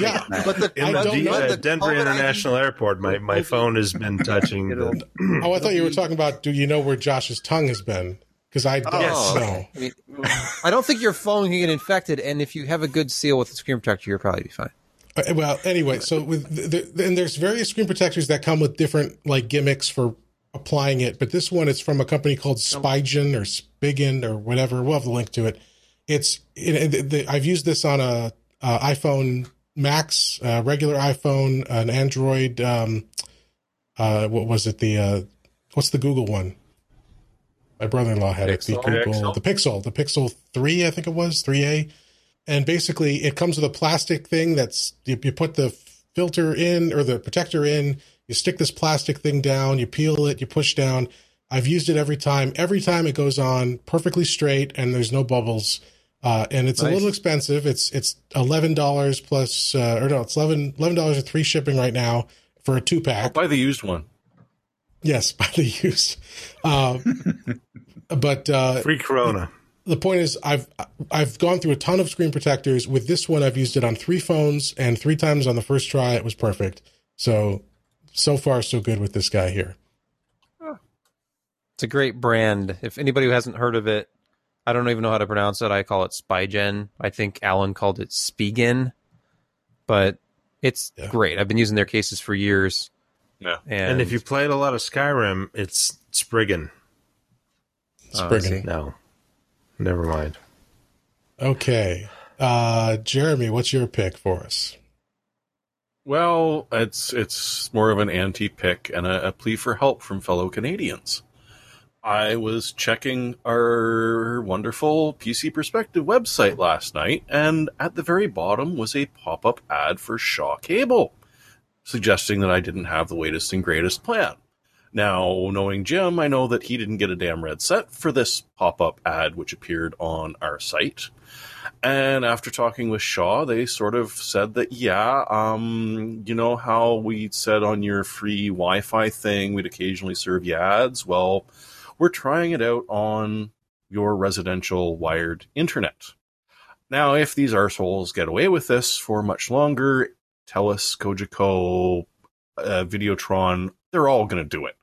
Yeah, but the, I in the, don't D- know the Denver COVID International Airport. My my phone has been touching. The, oh, I thought you were talking about. Do you know where Josh's tongue has been? Because I don't Yes. know. I mean, I don't think your phone can get infected, and if you have a good seal with the screen protector, you'll probably be fine. Uh, Well, anyway, so with the, the, and there's various screen protectors that come with different like gimmicks for applying it, but this one it's from a company called Spigen or Spigen or whatever. We'll have the link to it. It's it, it, the, I've used this on a, uh iPhone Max, uh, regular iPhone, an Android. Um, uh, what was it? The uh, what's the Google one? My brother-in-law had it. The Pixel? Google, Pixel? the Pixel, the Pixel Three, I think it was three A and basically it comes with a plastic thing that's you, you put the filter in or the protector in you stick this plastic thing down you peel it you push down i've used it every time every time it goes on perfectly straight and there's no bubbles uh, and it's a little expensive it's it's $11 plus uh, or no it's 11 $11 with free shipping right now for a two pack Buy the used one. yes by the use uh, but uh, free Corona. the point is I've I've gone through a ton of screen protectors. With this one, I've used it on three phones, and three times on the first try, it was perfect. So so far, so good with this guy here. It's a great brand. If anybody who hasn't heard of it, I don't even know how to pronounce it. I call it Spygen. I think Alan called it Spigen, but it's Yeah. great. I've been using their cases for years. Yeah. And, And if you played a lot of Skyrim, it's Spriggan. I Spriggan. see. No, never mind. Okay, uh, Jeremy, what's your pick for us? Well, it's it's more of an anti-pick and a, a plea for help from fellow Canadians. I was checking our wonderful PC Perspective website last night, and at the very bottom was a pop-up ad for Shaw Cable, suggesting that I didn't have the latest and greatest plan. Now, knowing Jim, I know that he didn't get a damn red set for this pop-up ad which appeared on our site. And after talking with Shaw, they sort of said that, yeah, um, you know how we said on your free Wi Fi thing, we'd occasionally serve you ads? Well, we're trying it out on your residential wired internet. Now, if these arseholes get away with this for much longer, TELUS, Cogeco, uh, Videotron, they're all going to do it.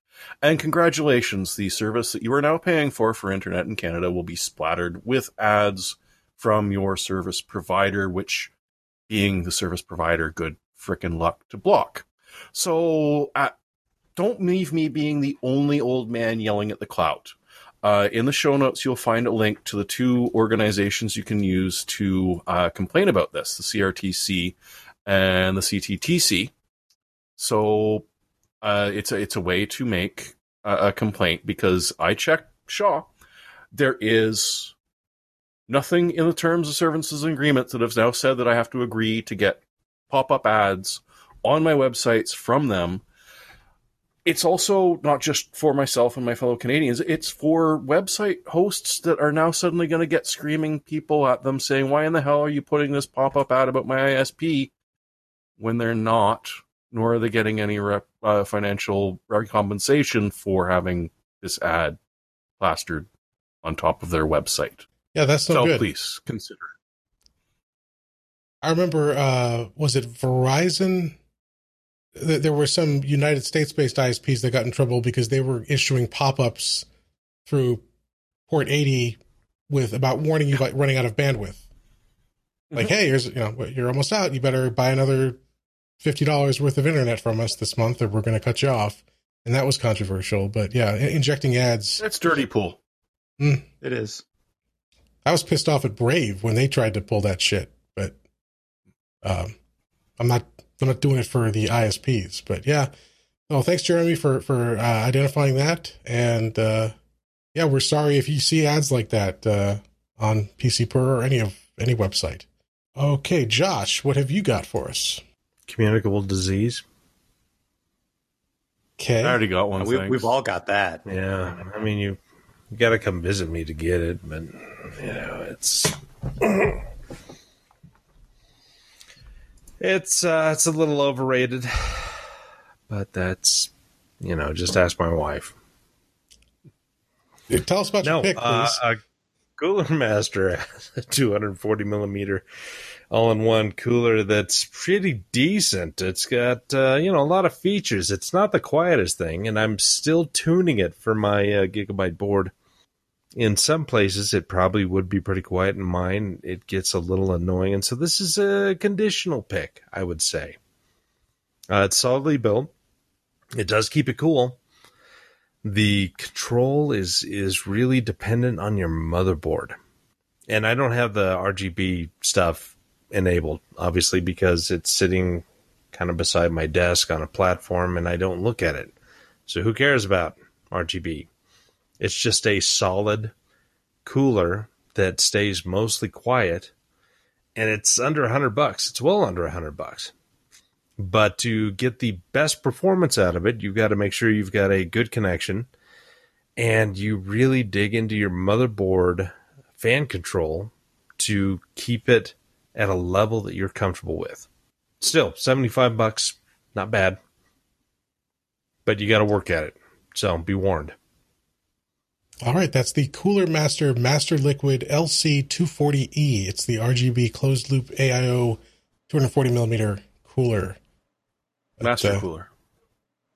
And congratulations, the service that you are now paying for for internet in Canada will be splattered with ads from your service provider, which being the service provider, good frickin' luck to block. So uh, don't leave me being the only old man yelling at the cloud. Uh, in the show notes, you'll find a link to the two organizations you can use to uh, complain about this the CRTC and the CTTC. So uh, it's, a, it's a way to make a, a complaint because I checked Shaw. There is nothing in the terms of services and agreement that has now said that I have to agree to get pop up ads on my websites from them it's also not just for myself and my fellow Canadians, it's for website hosts that are now suddenly going to get screaming people at them saying, Why in the hell are you putting this pop up ad about my ISP when they're not, nor are they getting any rep, uh, financial compensation for having this ad plastered on top of their website? Yeah, that's no so good. please consider. I remember, uh, was it Verizon? there were some United States based ISPs that got in trouble because they were issuing pop ups through port 80 with about warning you about running out of bandwidth. Like, mm-hmm. hey, here's, you know, you're almost out. You better buy another $50 worth of internet from us this month or we're going to cut you off. And that was controversial. But yeah, injecting ads. That's dirty pool. Mm, it is. I was pissed off at Brave when they tried to pull that shit. But um, I'm not I'm not doing it for the ISPs, but yeah. Oh, thanks, Jeremy, for for uh, identifying that. And uh, yeah, we're sorry if you see ads like that uh, on PC Per or any of any website. Okay, Josh, what have you got for us? Communicable disease. Okay, I already got one. We, have all got that. Yeah, I mean you, you got to come visit me to get it, but you know it's. It's uh, it's a little overrated, but that's you know just ask my wife. Tell us about no, your pick, uh, please. Uh, Cooler Master has a 240 millimeter all-in-one cooler that's pretty decent. It's got uh, you know a lot of features. It's not the quietest thing, and I'm still tuning it for my uh, gigabyte board in some places it probably would be pretty quiet. In mine, it gets a little annoying, and so this is a conditional pick, I would say. Uh, it's solidly built. It does keep it cool. The control is is really dependent on your motherboard, and I don't have the RGB stuff enabled, obviously, because it's sitting kind of beside my desk on a platform, and I don't look at it. So who cares about RGB? It's just a solid cooler that stays mostly quiet and it's under a 100 bucks. It's well under a 100 bucks. But to get the best performance out of it, you've got to make sure you've got a good connection and you really dig into your motherboard fan control to keep it at a level that you're comfortable with. Still, 75 bucks, not bad. But you got to work at it. So be warned. All right, that's the Cooler Master Master Liquid LC240E. It's the RGB closed loop AIO 240 millimeter cooler. Master uh, cooler.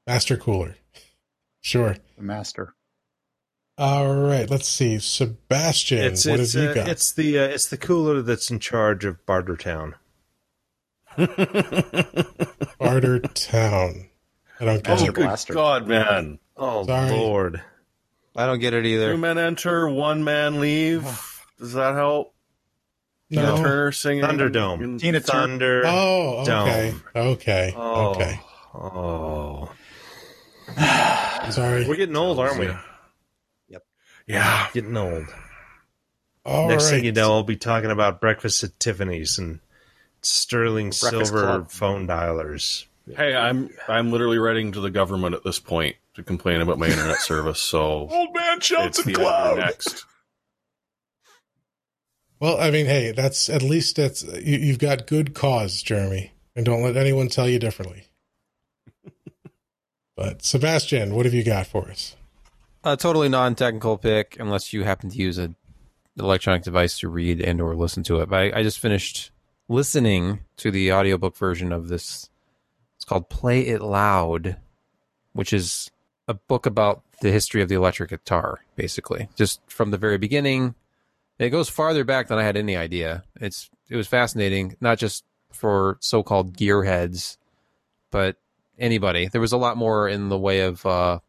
Master cooler. Sure. The master. All right, let's see. Sebastian, it's, what it's, have you uh, got? It's the uh, it's the cooler that's in charge of Bartertown. Bartertown. I don't get oh, it. good God, man. Oh, Sorry. Lord. I don't get it either. Two men enter, one man leave. Does that help? No. Tina Turner singing Thunderdome. Tina Turner. Thunder. Oh, okay. Dome. Okay. Oh. Okay. Oh. Sorry. We're getting old, aren't we? Yep. Yeah. Getting old. All Next right. thing you know, I'll be talking about breakfast at Tiffany's and sterling Breakfast silver Club. phone dialers. Hey, I'm I'm literally writing to the government at this point to complain about my internet service. So Old man it's the cloud next. Well, I mean, hey, that's at least that's you, you've got good cause, Jeremy, and don't let anyone tell you differently. but Sebastian, what have you got for us? a totally non-technical pick, unless you happen to use an electronic device to read and or listen to it. But I, I just finished listening to the audiobook version of this. It's called "Play It Loud," which is a book about the history of the electric guitar, basically, just from the very beginning. It goes farther back than I had any idea. It's it was fascinating, not just for so-called gearheads, but anybody. There was a lot more in the way of uh,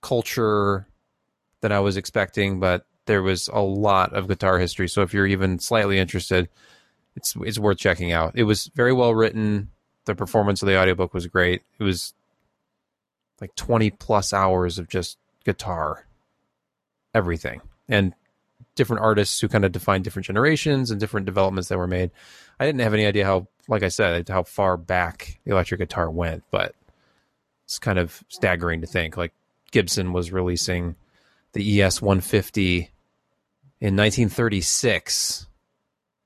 culture than I was expecting, but there was a lot of guitar history. So if you're even slightly interested, it's it's worth checking out. It was very well written. The performance of the audiobook was great. It was like 20 plus hours of just guitar, everything, and different artists who kind of define different generations and different developments that were made. I didn't have any idea how, like I said, how far back the electric guitar went, but it's kind of staggering to think. Like Gibson was releasing the ES 150 in 1936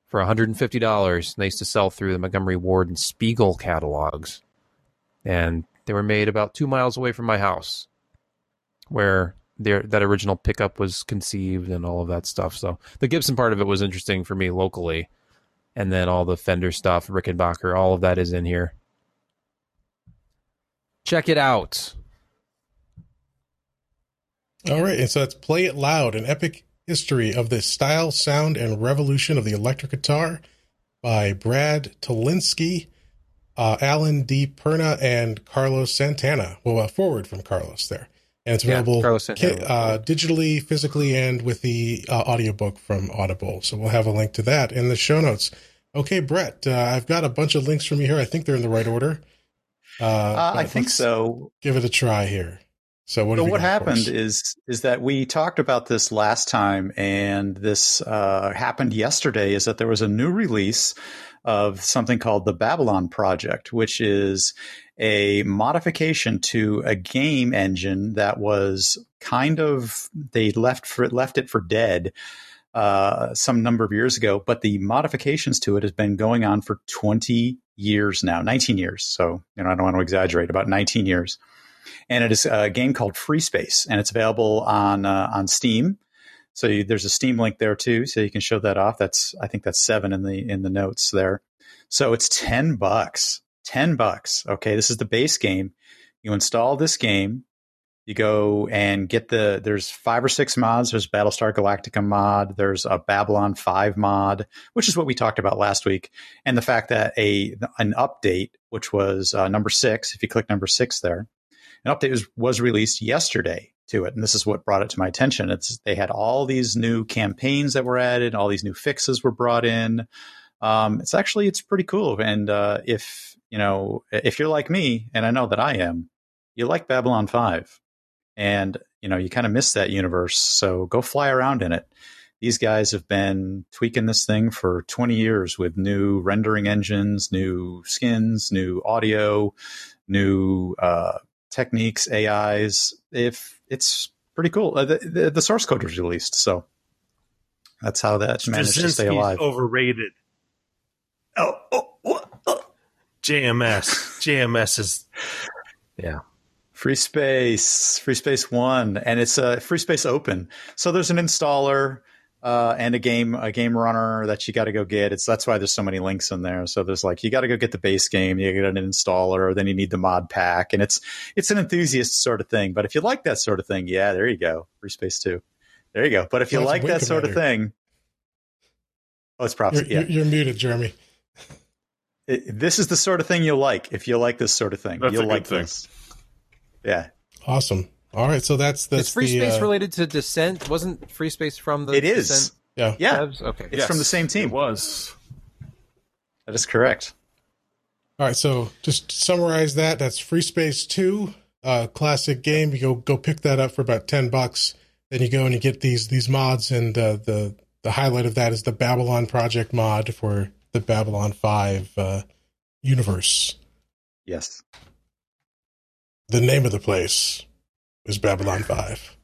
for $150. They used to sell through the Montgomery Ward and Spiegel catalogs. And they were made about two miles away from my house, where their, that original pickup was conceived and all of that stuff. So the Gibson part of it was interesting for me locally. And then all the Fender stuff, Rickenbacker, all of that is in here. Check it out. All right, and so that's Play It Loud, an epic history of the style, sound, and revolution of the electric guitar by Brad Tolinski, uh, Alan di Perna, and Carlos Santana. Well, uh, forward from Carlos there. And it's available Carlos Santana. ki- uh, digitally, physically, and with the uh, audiobook from Audible. So we'll have a link to that in the show notes. Okay, Brett, uh, I've got a bunch of links from you here. I think they're in the right order. Uh, Uh, I think so. Give it a try here. So what? So what happened is is that we talked about this last time, and this uh, happened yesterday. Is that there was a new release of something called the Babylon Project, which is a modification to a game engine that was kind of they left for left it for dead uh, some number of years ago, but the modifications to it has been going on for 20 years now, 19 years. So, you know, I don't want to exaggerate, about 19 years. And it is a game called Free Space, and it's available on uh, on Steam. So you, there's a Steam link there too, so you can show that off. That's I think that's seven in the in the notes there. So it's ten bucks. Ten bucks. Okay, this is the base game. You install this game. You go and get the. There's five or six mods. There's Battlestar Galactica mod. There's a Babylon Five mod, which is what we talked about last week, and the fact that a an update, which was uh, number six. If you click number six there, an update was, was released yesterday to it, and this is what brought it to my attention. It's they had all these new campaigns that were added, all these new fixes were brought in. Um, it's actually it's pretty cool, and uh, if you know if you're like me, and I know that I am, you like Babylon Five, and you know you kind of miss that universe, so go fly around in it. These guys have been tweaking this thing for 20 years with new rendering engines, new skins, new audio, new uh, techniques, AIs. If it's pretty cool, uh, the, the, the source code was released, so that's how that managed to stay alive. overrated. Oh, oh, oh, oh. JMS. JMS is. Yeah. Free Space, Free Space One, and it's a Free Space Open. So there's an installer uh, and a game, a game runner that you got to go get. It's that's why there's so many links in there. So there's like you got to go get the base game, you get an installer, then you need the mod pack, and it's it's an enthusiast sort of thing. But if you like that sort of thing, yeah, there you go, Free Space Two. There you go. But if you Sounds like that sort of thing, oh, it's props. You're, Yeah, you're, you're muted, Jeremy. It- this is the sort of thing you'll like. If you like this sort of thing, That's you'll good like thing. this. Yeah, Awesome. All right, so that's that's Is free the, space uh, related to Descent? Wasn't free space from the it is. Descent Yeah. Yeah, devs? Okay. it's from the same team. It team. was. That is correct. All right, so just to summarize that. That's Free Space Two, uh, classic game. You go go pick that up for about ten bucks. Then you go and you get these these mods, and uh, the the highlight of that is the Babylon Project mod for the Babylon Five uh, universe. Yes. The name of the place is Babylon Five.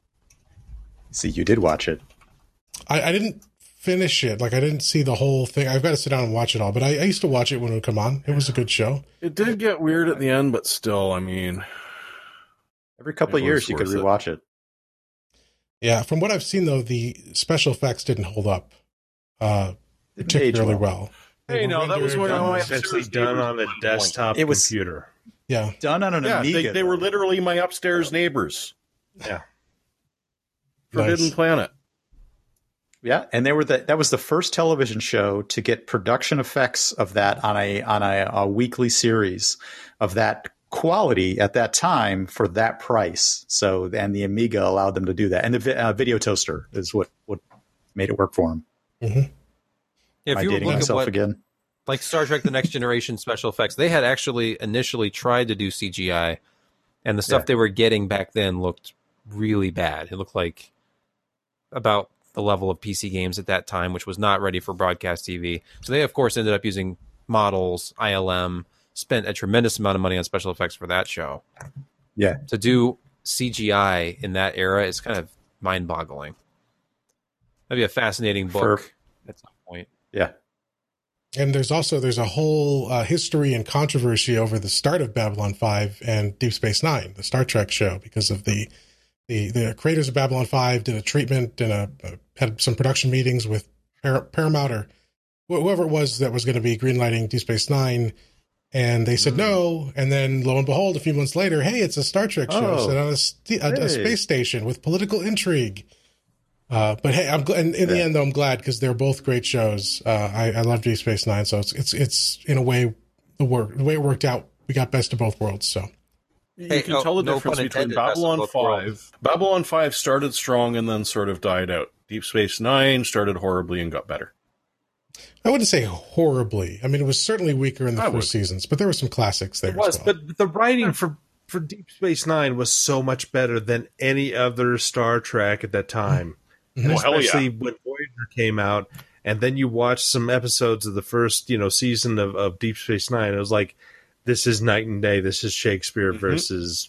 See, you did watch it. I, I didn't finish it. Like I didn't see the whole thing. I've got to sit down and watch it all. But I, I used to watch it when it would come on. It was a good show. It did get weird at the end, but still, I mean, Every couple of years, you could worth it. rewatch it. Yeah, from what I've seen though, the special effects didn't hold up uh, particularly well. well. Hey, no, that was rendered, when I essentially done on a desktop It was- computer. Yeah, Done on an Yeah, Amiga. they, they were literally my upstairs neighbors. Yeah. Forbidden Nice. Planet. Yeah, and they were the that was the first television show to get production effects of that on a on a, a weekly series of that quality at that time for that price. So and the Amiga allowed them to do that, and the vi- uh, video toaster is what what made it work for them. Yeah, if Am I you dating look at myself what again? Like Star Trek: The Next Generation special effects, they had actually initially tried to do CGI, and the stuff Yeah. they were getting back then looked really bad. It looked like about the level of PC games at that time, which was not ready for broadcast TV. So they, of course, ended up using models, ILM, spent a tremendous amount of money on special effects for that show. Yeah. To do CGI in that era is kind of mind boggling. That'd be a fascinating book For- at some point. Yeah, and there's also there's a whole uh, history and controversy over the start of Babylon Five and Deep Space Nine, the Star Trek show, because of the the the creators of Babylon Five did a treatment and a, a had some production meetings with Par- Paramount or wh- whoever it was that was going to be greenlighting Deep Space Nine. And they said no, and then lo and behold, a few months later, hey, it's a Star Trek show Oh. set on a, st- a, a space station with political intrigue. Uh, but hey, I'm gl- and in the Yeah. end though, I'm glad because they're both great shows. Uh, I, I love Deep Space Nine, so it's it's it's in a way the work the way it worked out. We got best of both worlds. So You Hey, can oh, tell the no difference pun between intended, Babylon 5. worlds. Babylon 5 started strong and then sort of died out. Deep Space Nine started horribly and got better. I wouldn't say horribly. I mean, it was certainly weaker in the I first would. seasons, but there were some classics there. It was, as well. but the writing for for Deep Space Nine was so much better than any other Star Trek at that time. And Well, hell yeah. especially when Voyager came out, and then you watch some episodes of the first, you know, season of, of Deep Space Nine. It was like, this is night and day. This is Shakespeare Mhm. versus,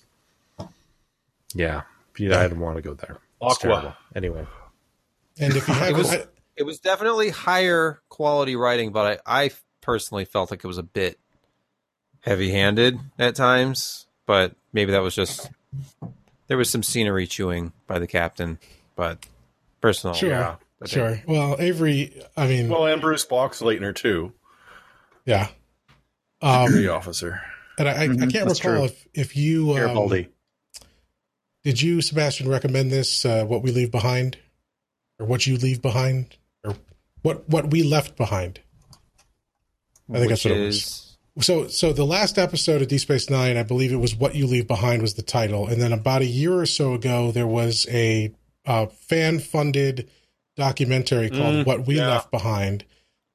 yeah. You know, I didn't want to go there. It's Aqua. Anyway, and if you have, It was- I- It was definitely higher quality writing, but I, I personally felt like it was a bit heavy handed at times. But maybe that was just there was some scenery chewing by the captain. But personally, Sure. yeah, I think- sure. Well, Avery, I mean, Well, and Bruce Boxleitner, too. yeah. Um, The officer. and I, I, I Mhm, can't that's recall true. if if you um, Garibaldi. did you Sebastian recommend this uh, what we leave behind or what you leave behind or what what we left behind. I think which that's what it is was. So, so the last episode of Deep Space Nine, I believe it was "What You Leave Behind" was the title, and then about a year or so ago, there was a uh, fan-funded documentary called Mm, "What We yeah. Left Behind,"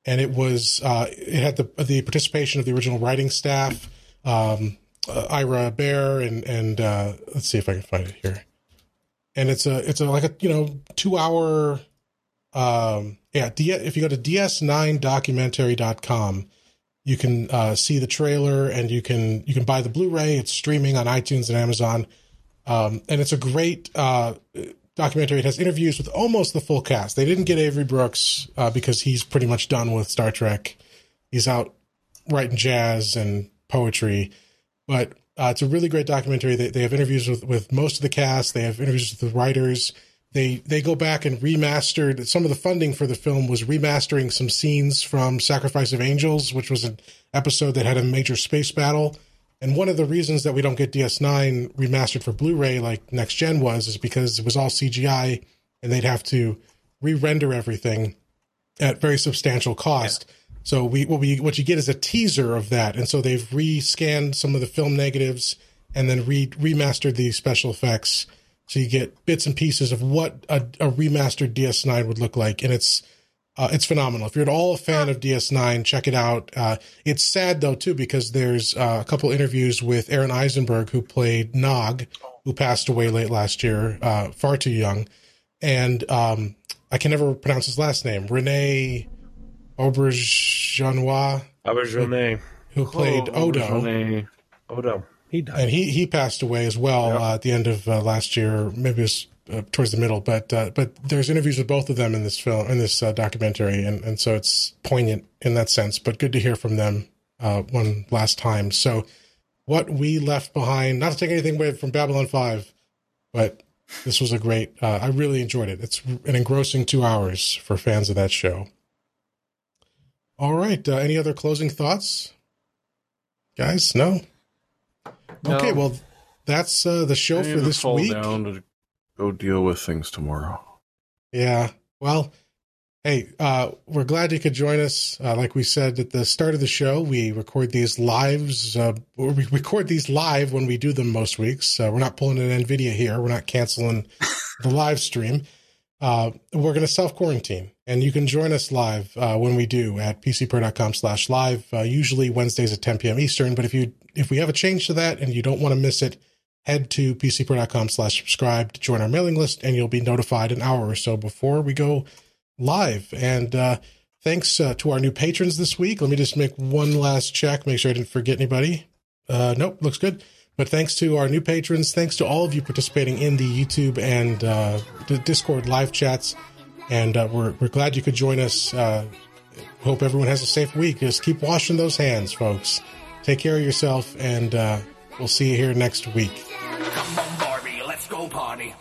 and it was uh, it had the the participation of the original writing staff, um, uh, Ira Behr, and and uh, let's see if I can find it here. And it's a it's a like a you know two hour, um, yeah. D- if you go to ds9documentary.com you can uh, see the trailer and you can you can buy the blu-ray it's streaming on itunes and amazon um, and it's a great uh, documentary. It has interviews with almost the full cast. They didn't get avery brooks uh, because he's pretty much done with star trek. He's out writing jazz and poetry. But uh, it's a really great documentary. They, they have interviews with, with most of the cast. They have interviews with the writers. They they go back and remastered. Some of the funding for the film was remastering some scenes from Sacrifice of Angels, which was an episode that had a major space battle. And one of the reasons that we don't get DS9 remastered for Blu-ray like next gen was is because it was all CGI and they'd have to re-render everything at very substantial cost. So we what we what you get is a teaser of that, and so they've re-scanned some of the film negatives and then re remastered the special effects. So you get bits and pieces of what a, a remastered DS9 would look like, and it's uh, it's phenomenal. If you're at all a fan of DS9, check it out. Uh, it's sad though too because there's uh, a couple interviews with Aron Eisenberg who played Nog, who passed away late last year, uh, far too young, and um, I can never pronounce his last name, Rene Auberjonois, Auberjonois. who played Oh, Odo Odo. He died. and he he passed away as well uh, at the end of uh, last year, maybe it was uh, towards the middle. But uh, but there's interviews with both of them in this film in this uh, documentary, and and so it's poignant in that sense. But good to hear from them uh, one last time. So what we left behind, not to take anything away from Babylon Five, but this was a great. Uh, I really enjoyed it. It's an engrossing two hours for fans of that show. All right. Uh, any other closing thoughts, guys? No. No. Okay. Well, that's uh, the show for this week. down go deal with things tomorrow. Yeah. Well, hey, uh, we're glad you could join us. Uh, like we said at the start of the show, we record these lives. Uh, we record these live when we do them most weeks. Uh, we're not pulling an NVIDIA here. We're not canceling the live stream. Uh, we're going to self quarantine, and you can join us live uh, when we do at pcper.com slash live, Uh, usually Wednesdays at 10 p.m. Eastern. But if you if we have a change to that and you don't want to miss it, head to pcper.com slash subscribe to join our mailing list, and you'll be notified an hour or so before we go live. And uh, thanks uh, to our new patrons this week. Let me just make one last check, make sure I didn't forget anybody. Uh, nope, looks good. But thanks to our new patrons, thanks to all of you participating in the YouTube and uh, the Discord live chats, and uh, we're we're glad you could join us. Uh, hope everyone has a safe week. Just keep washing those hands, folks. Take care of yourself, and we'll see you here next week. Come on, Barbie, let's go party.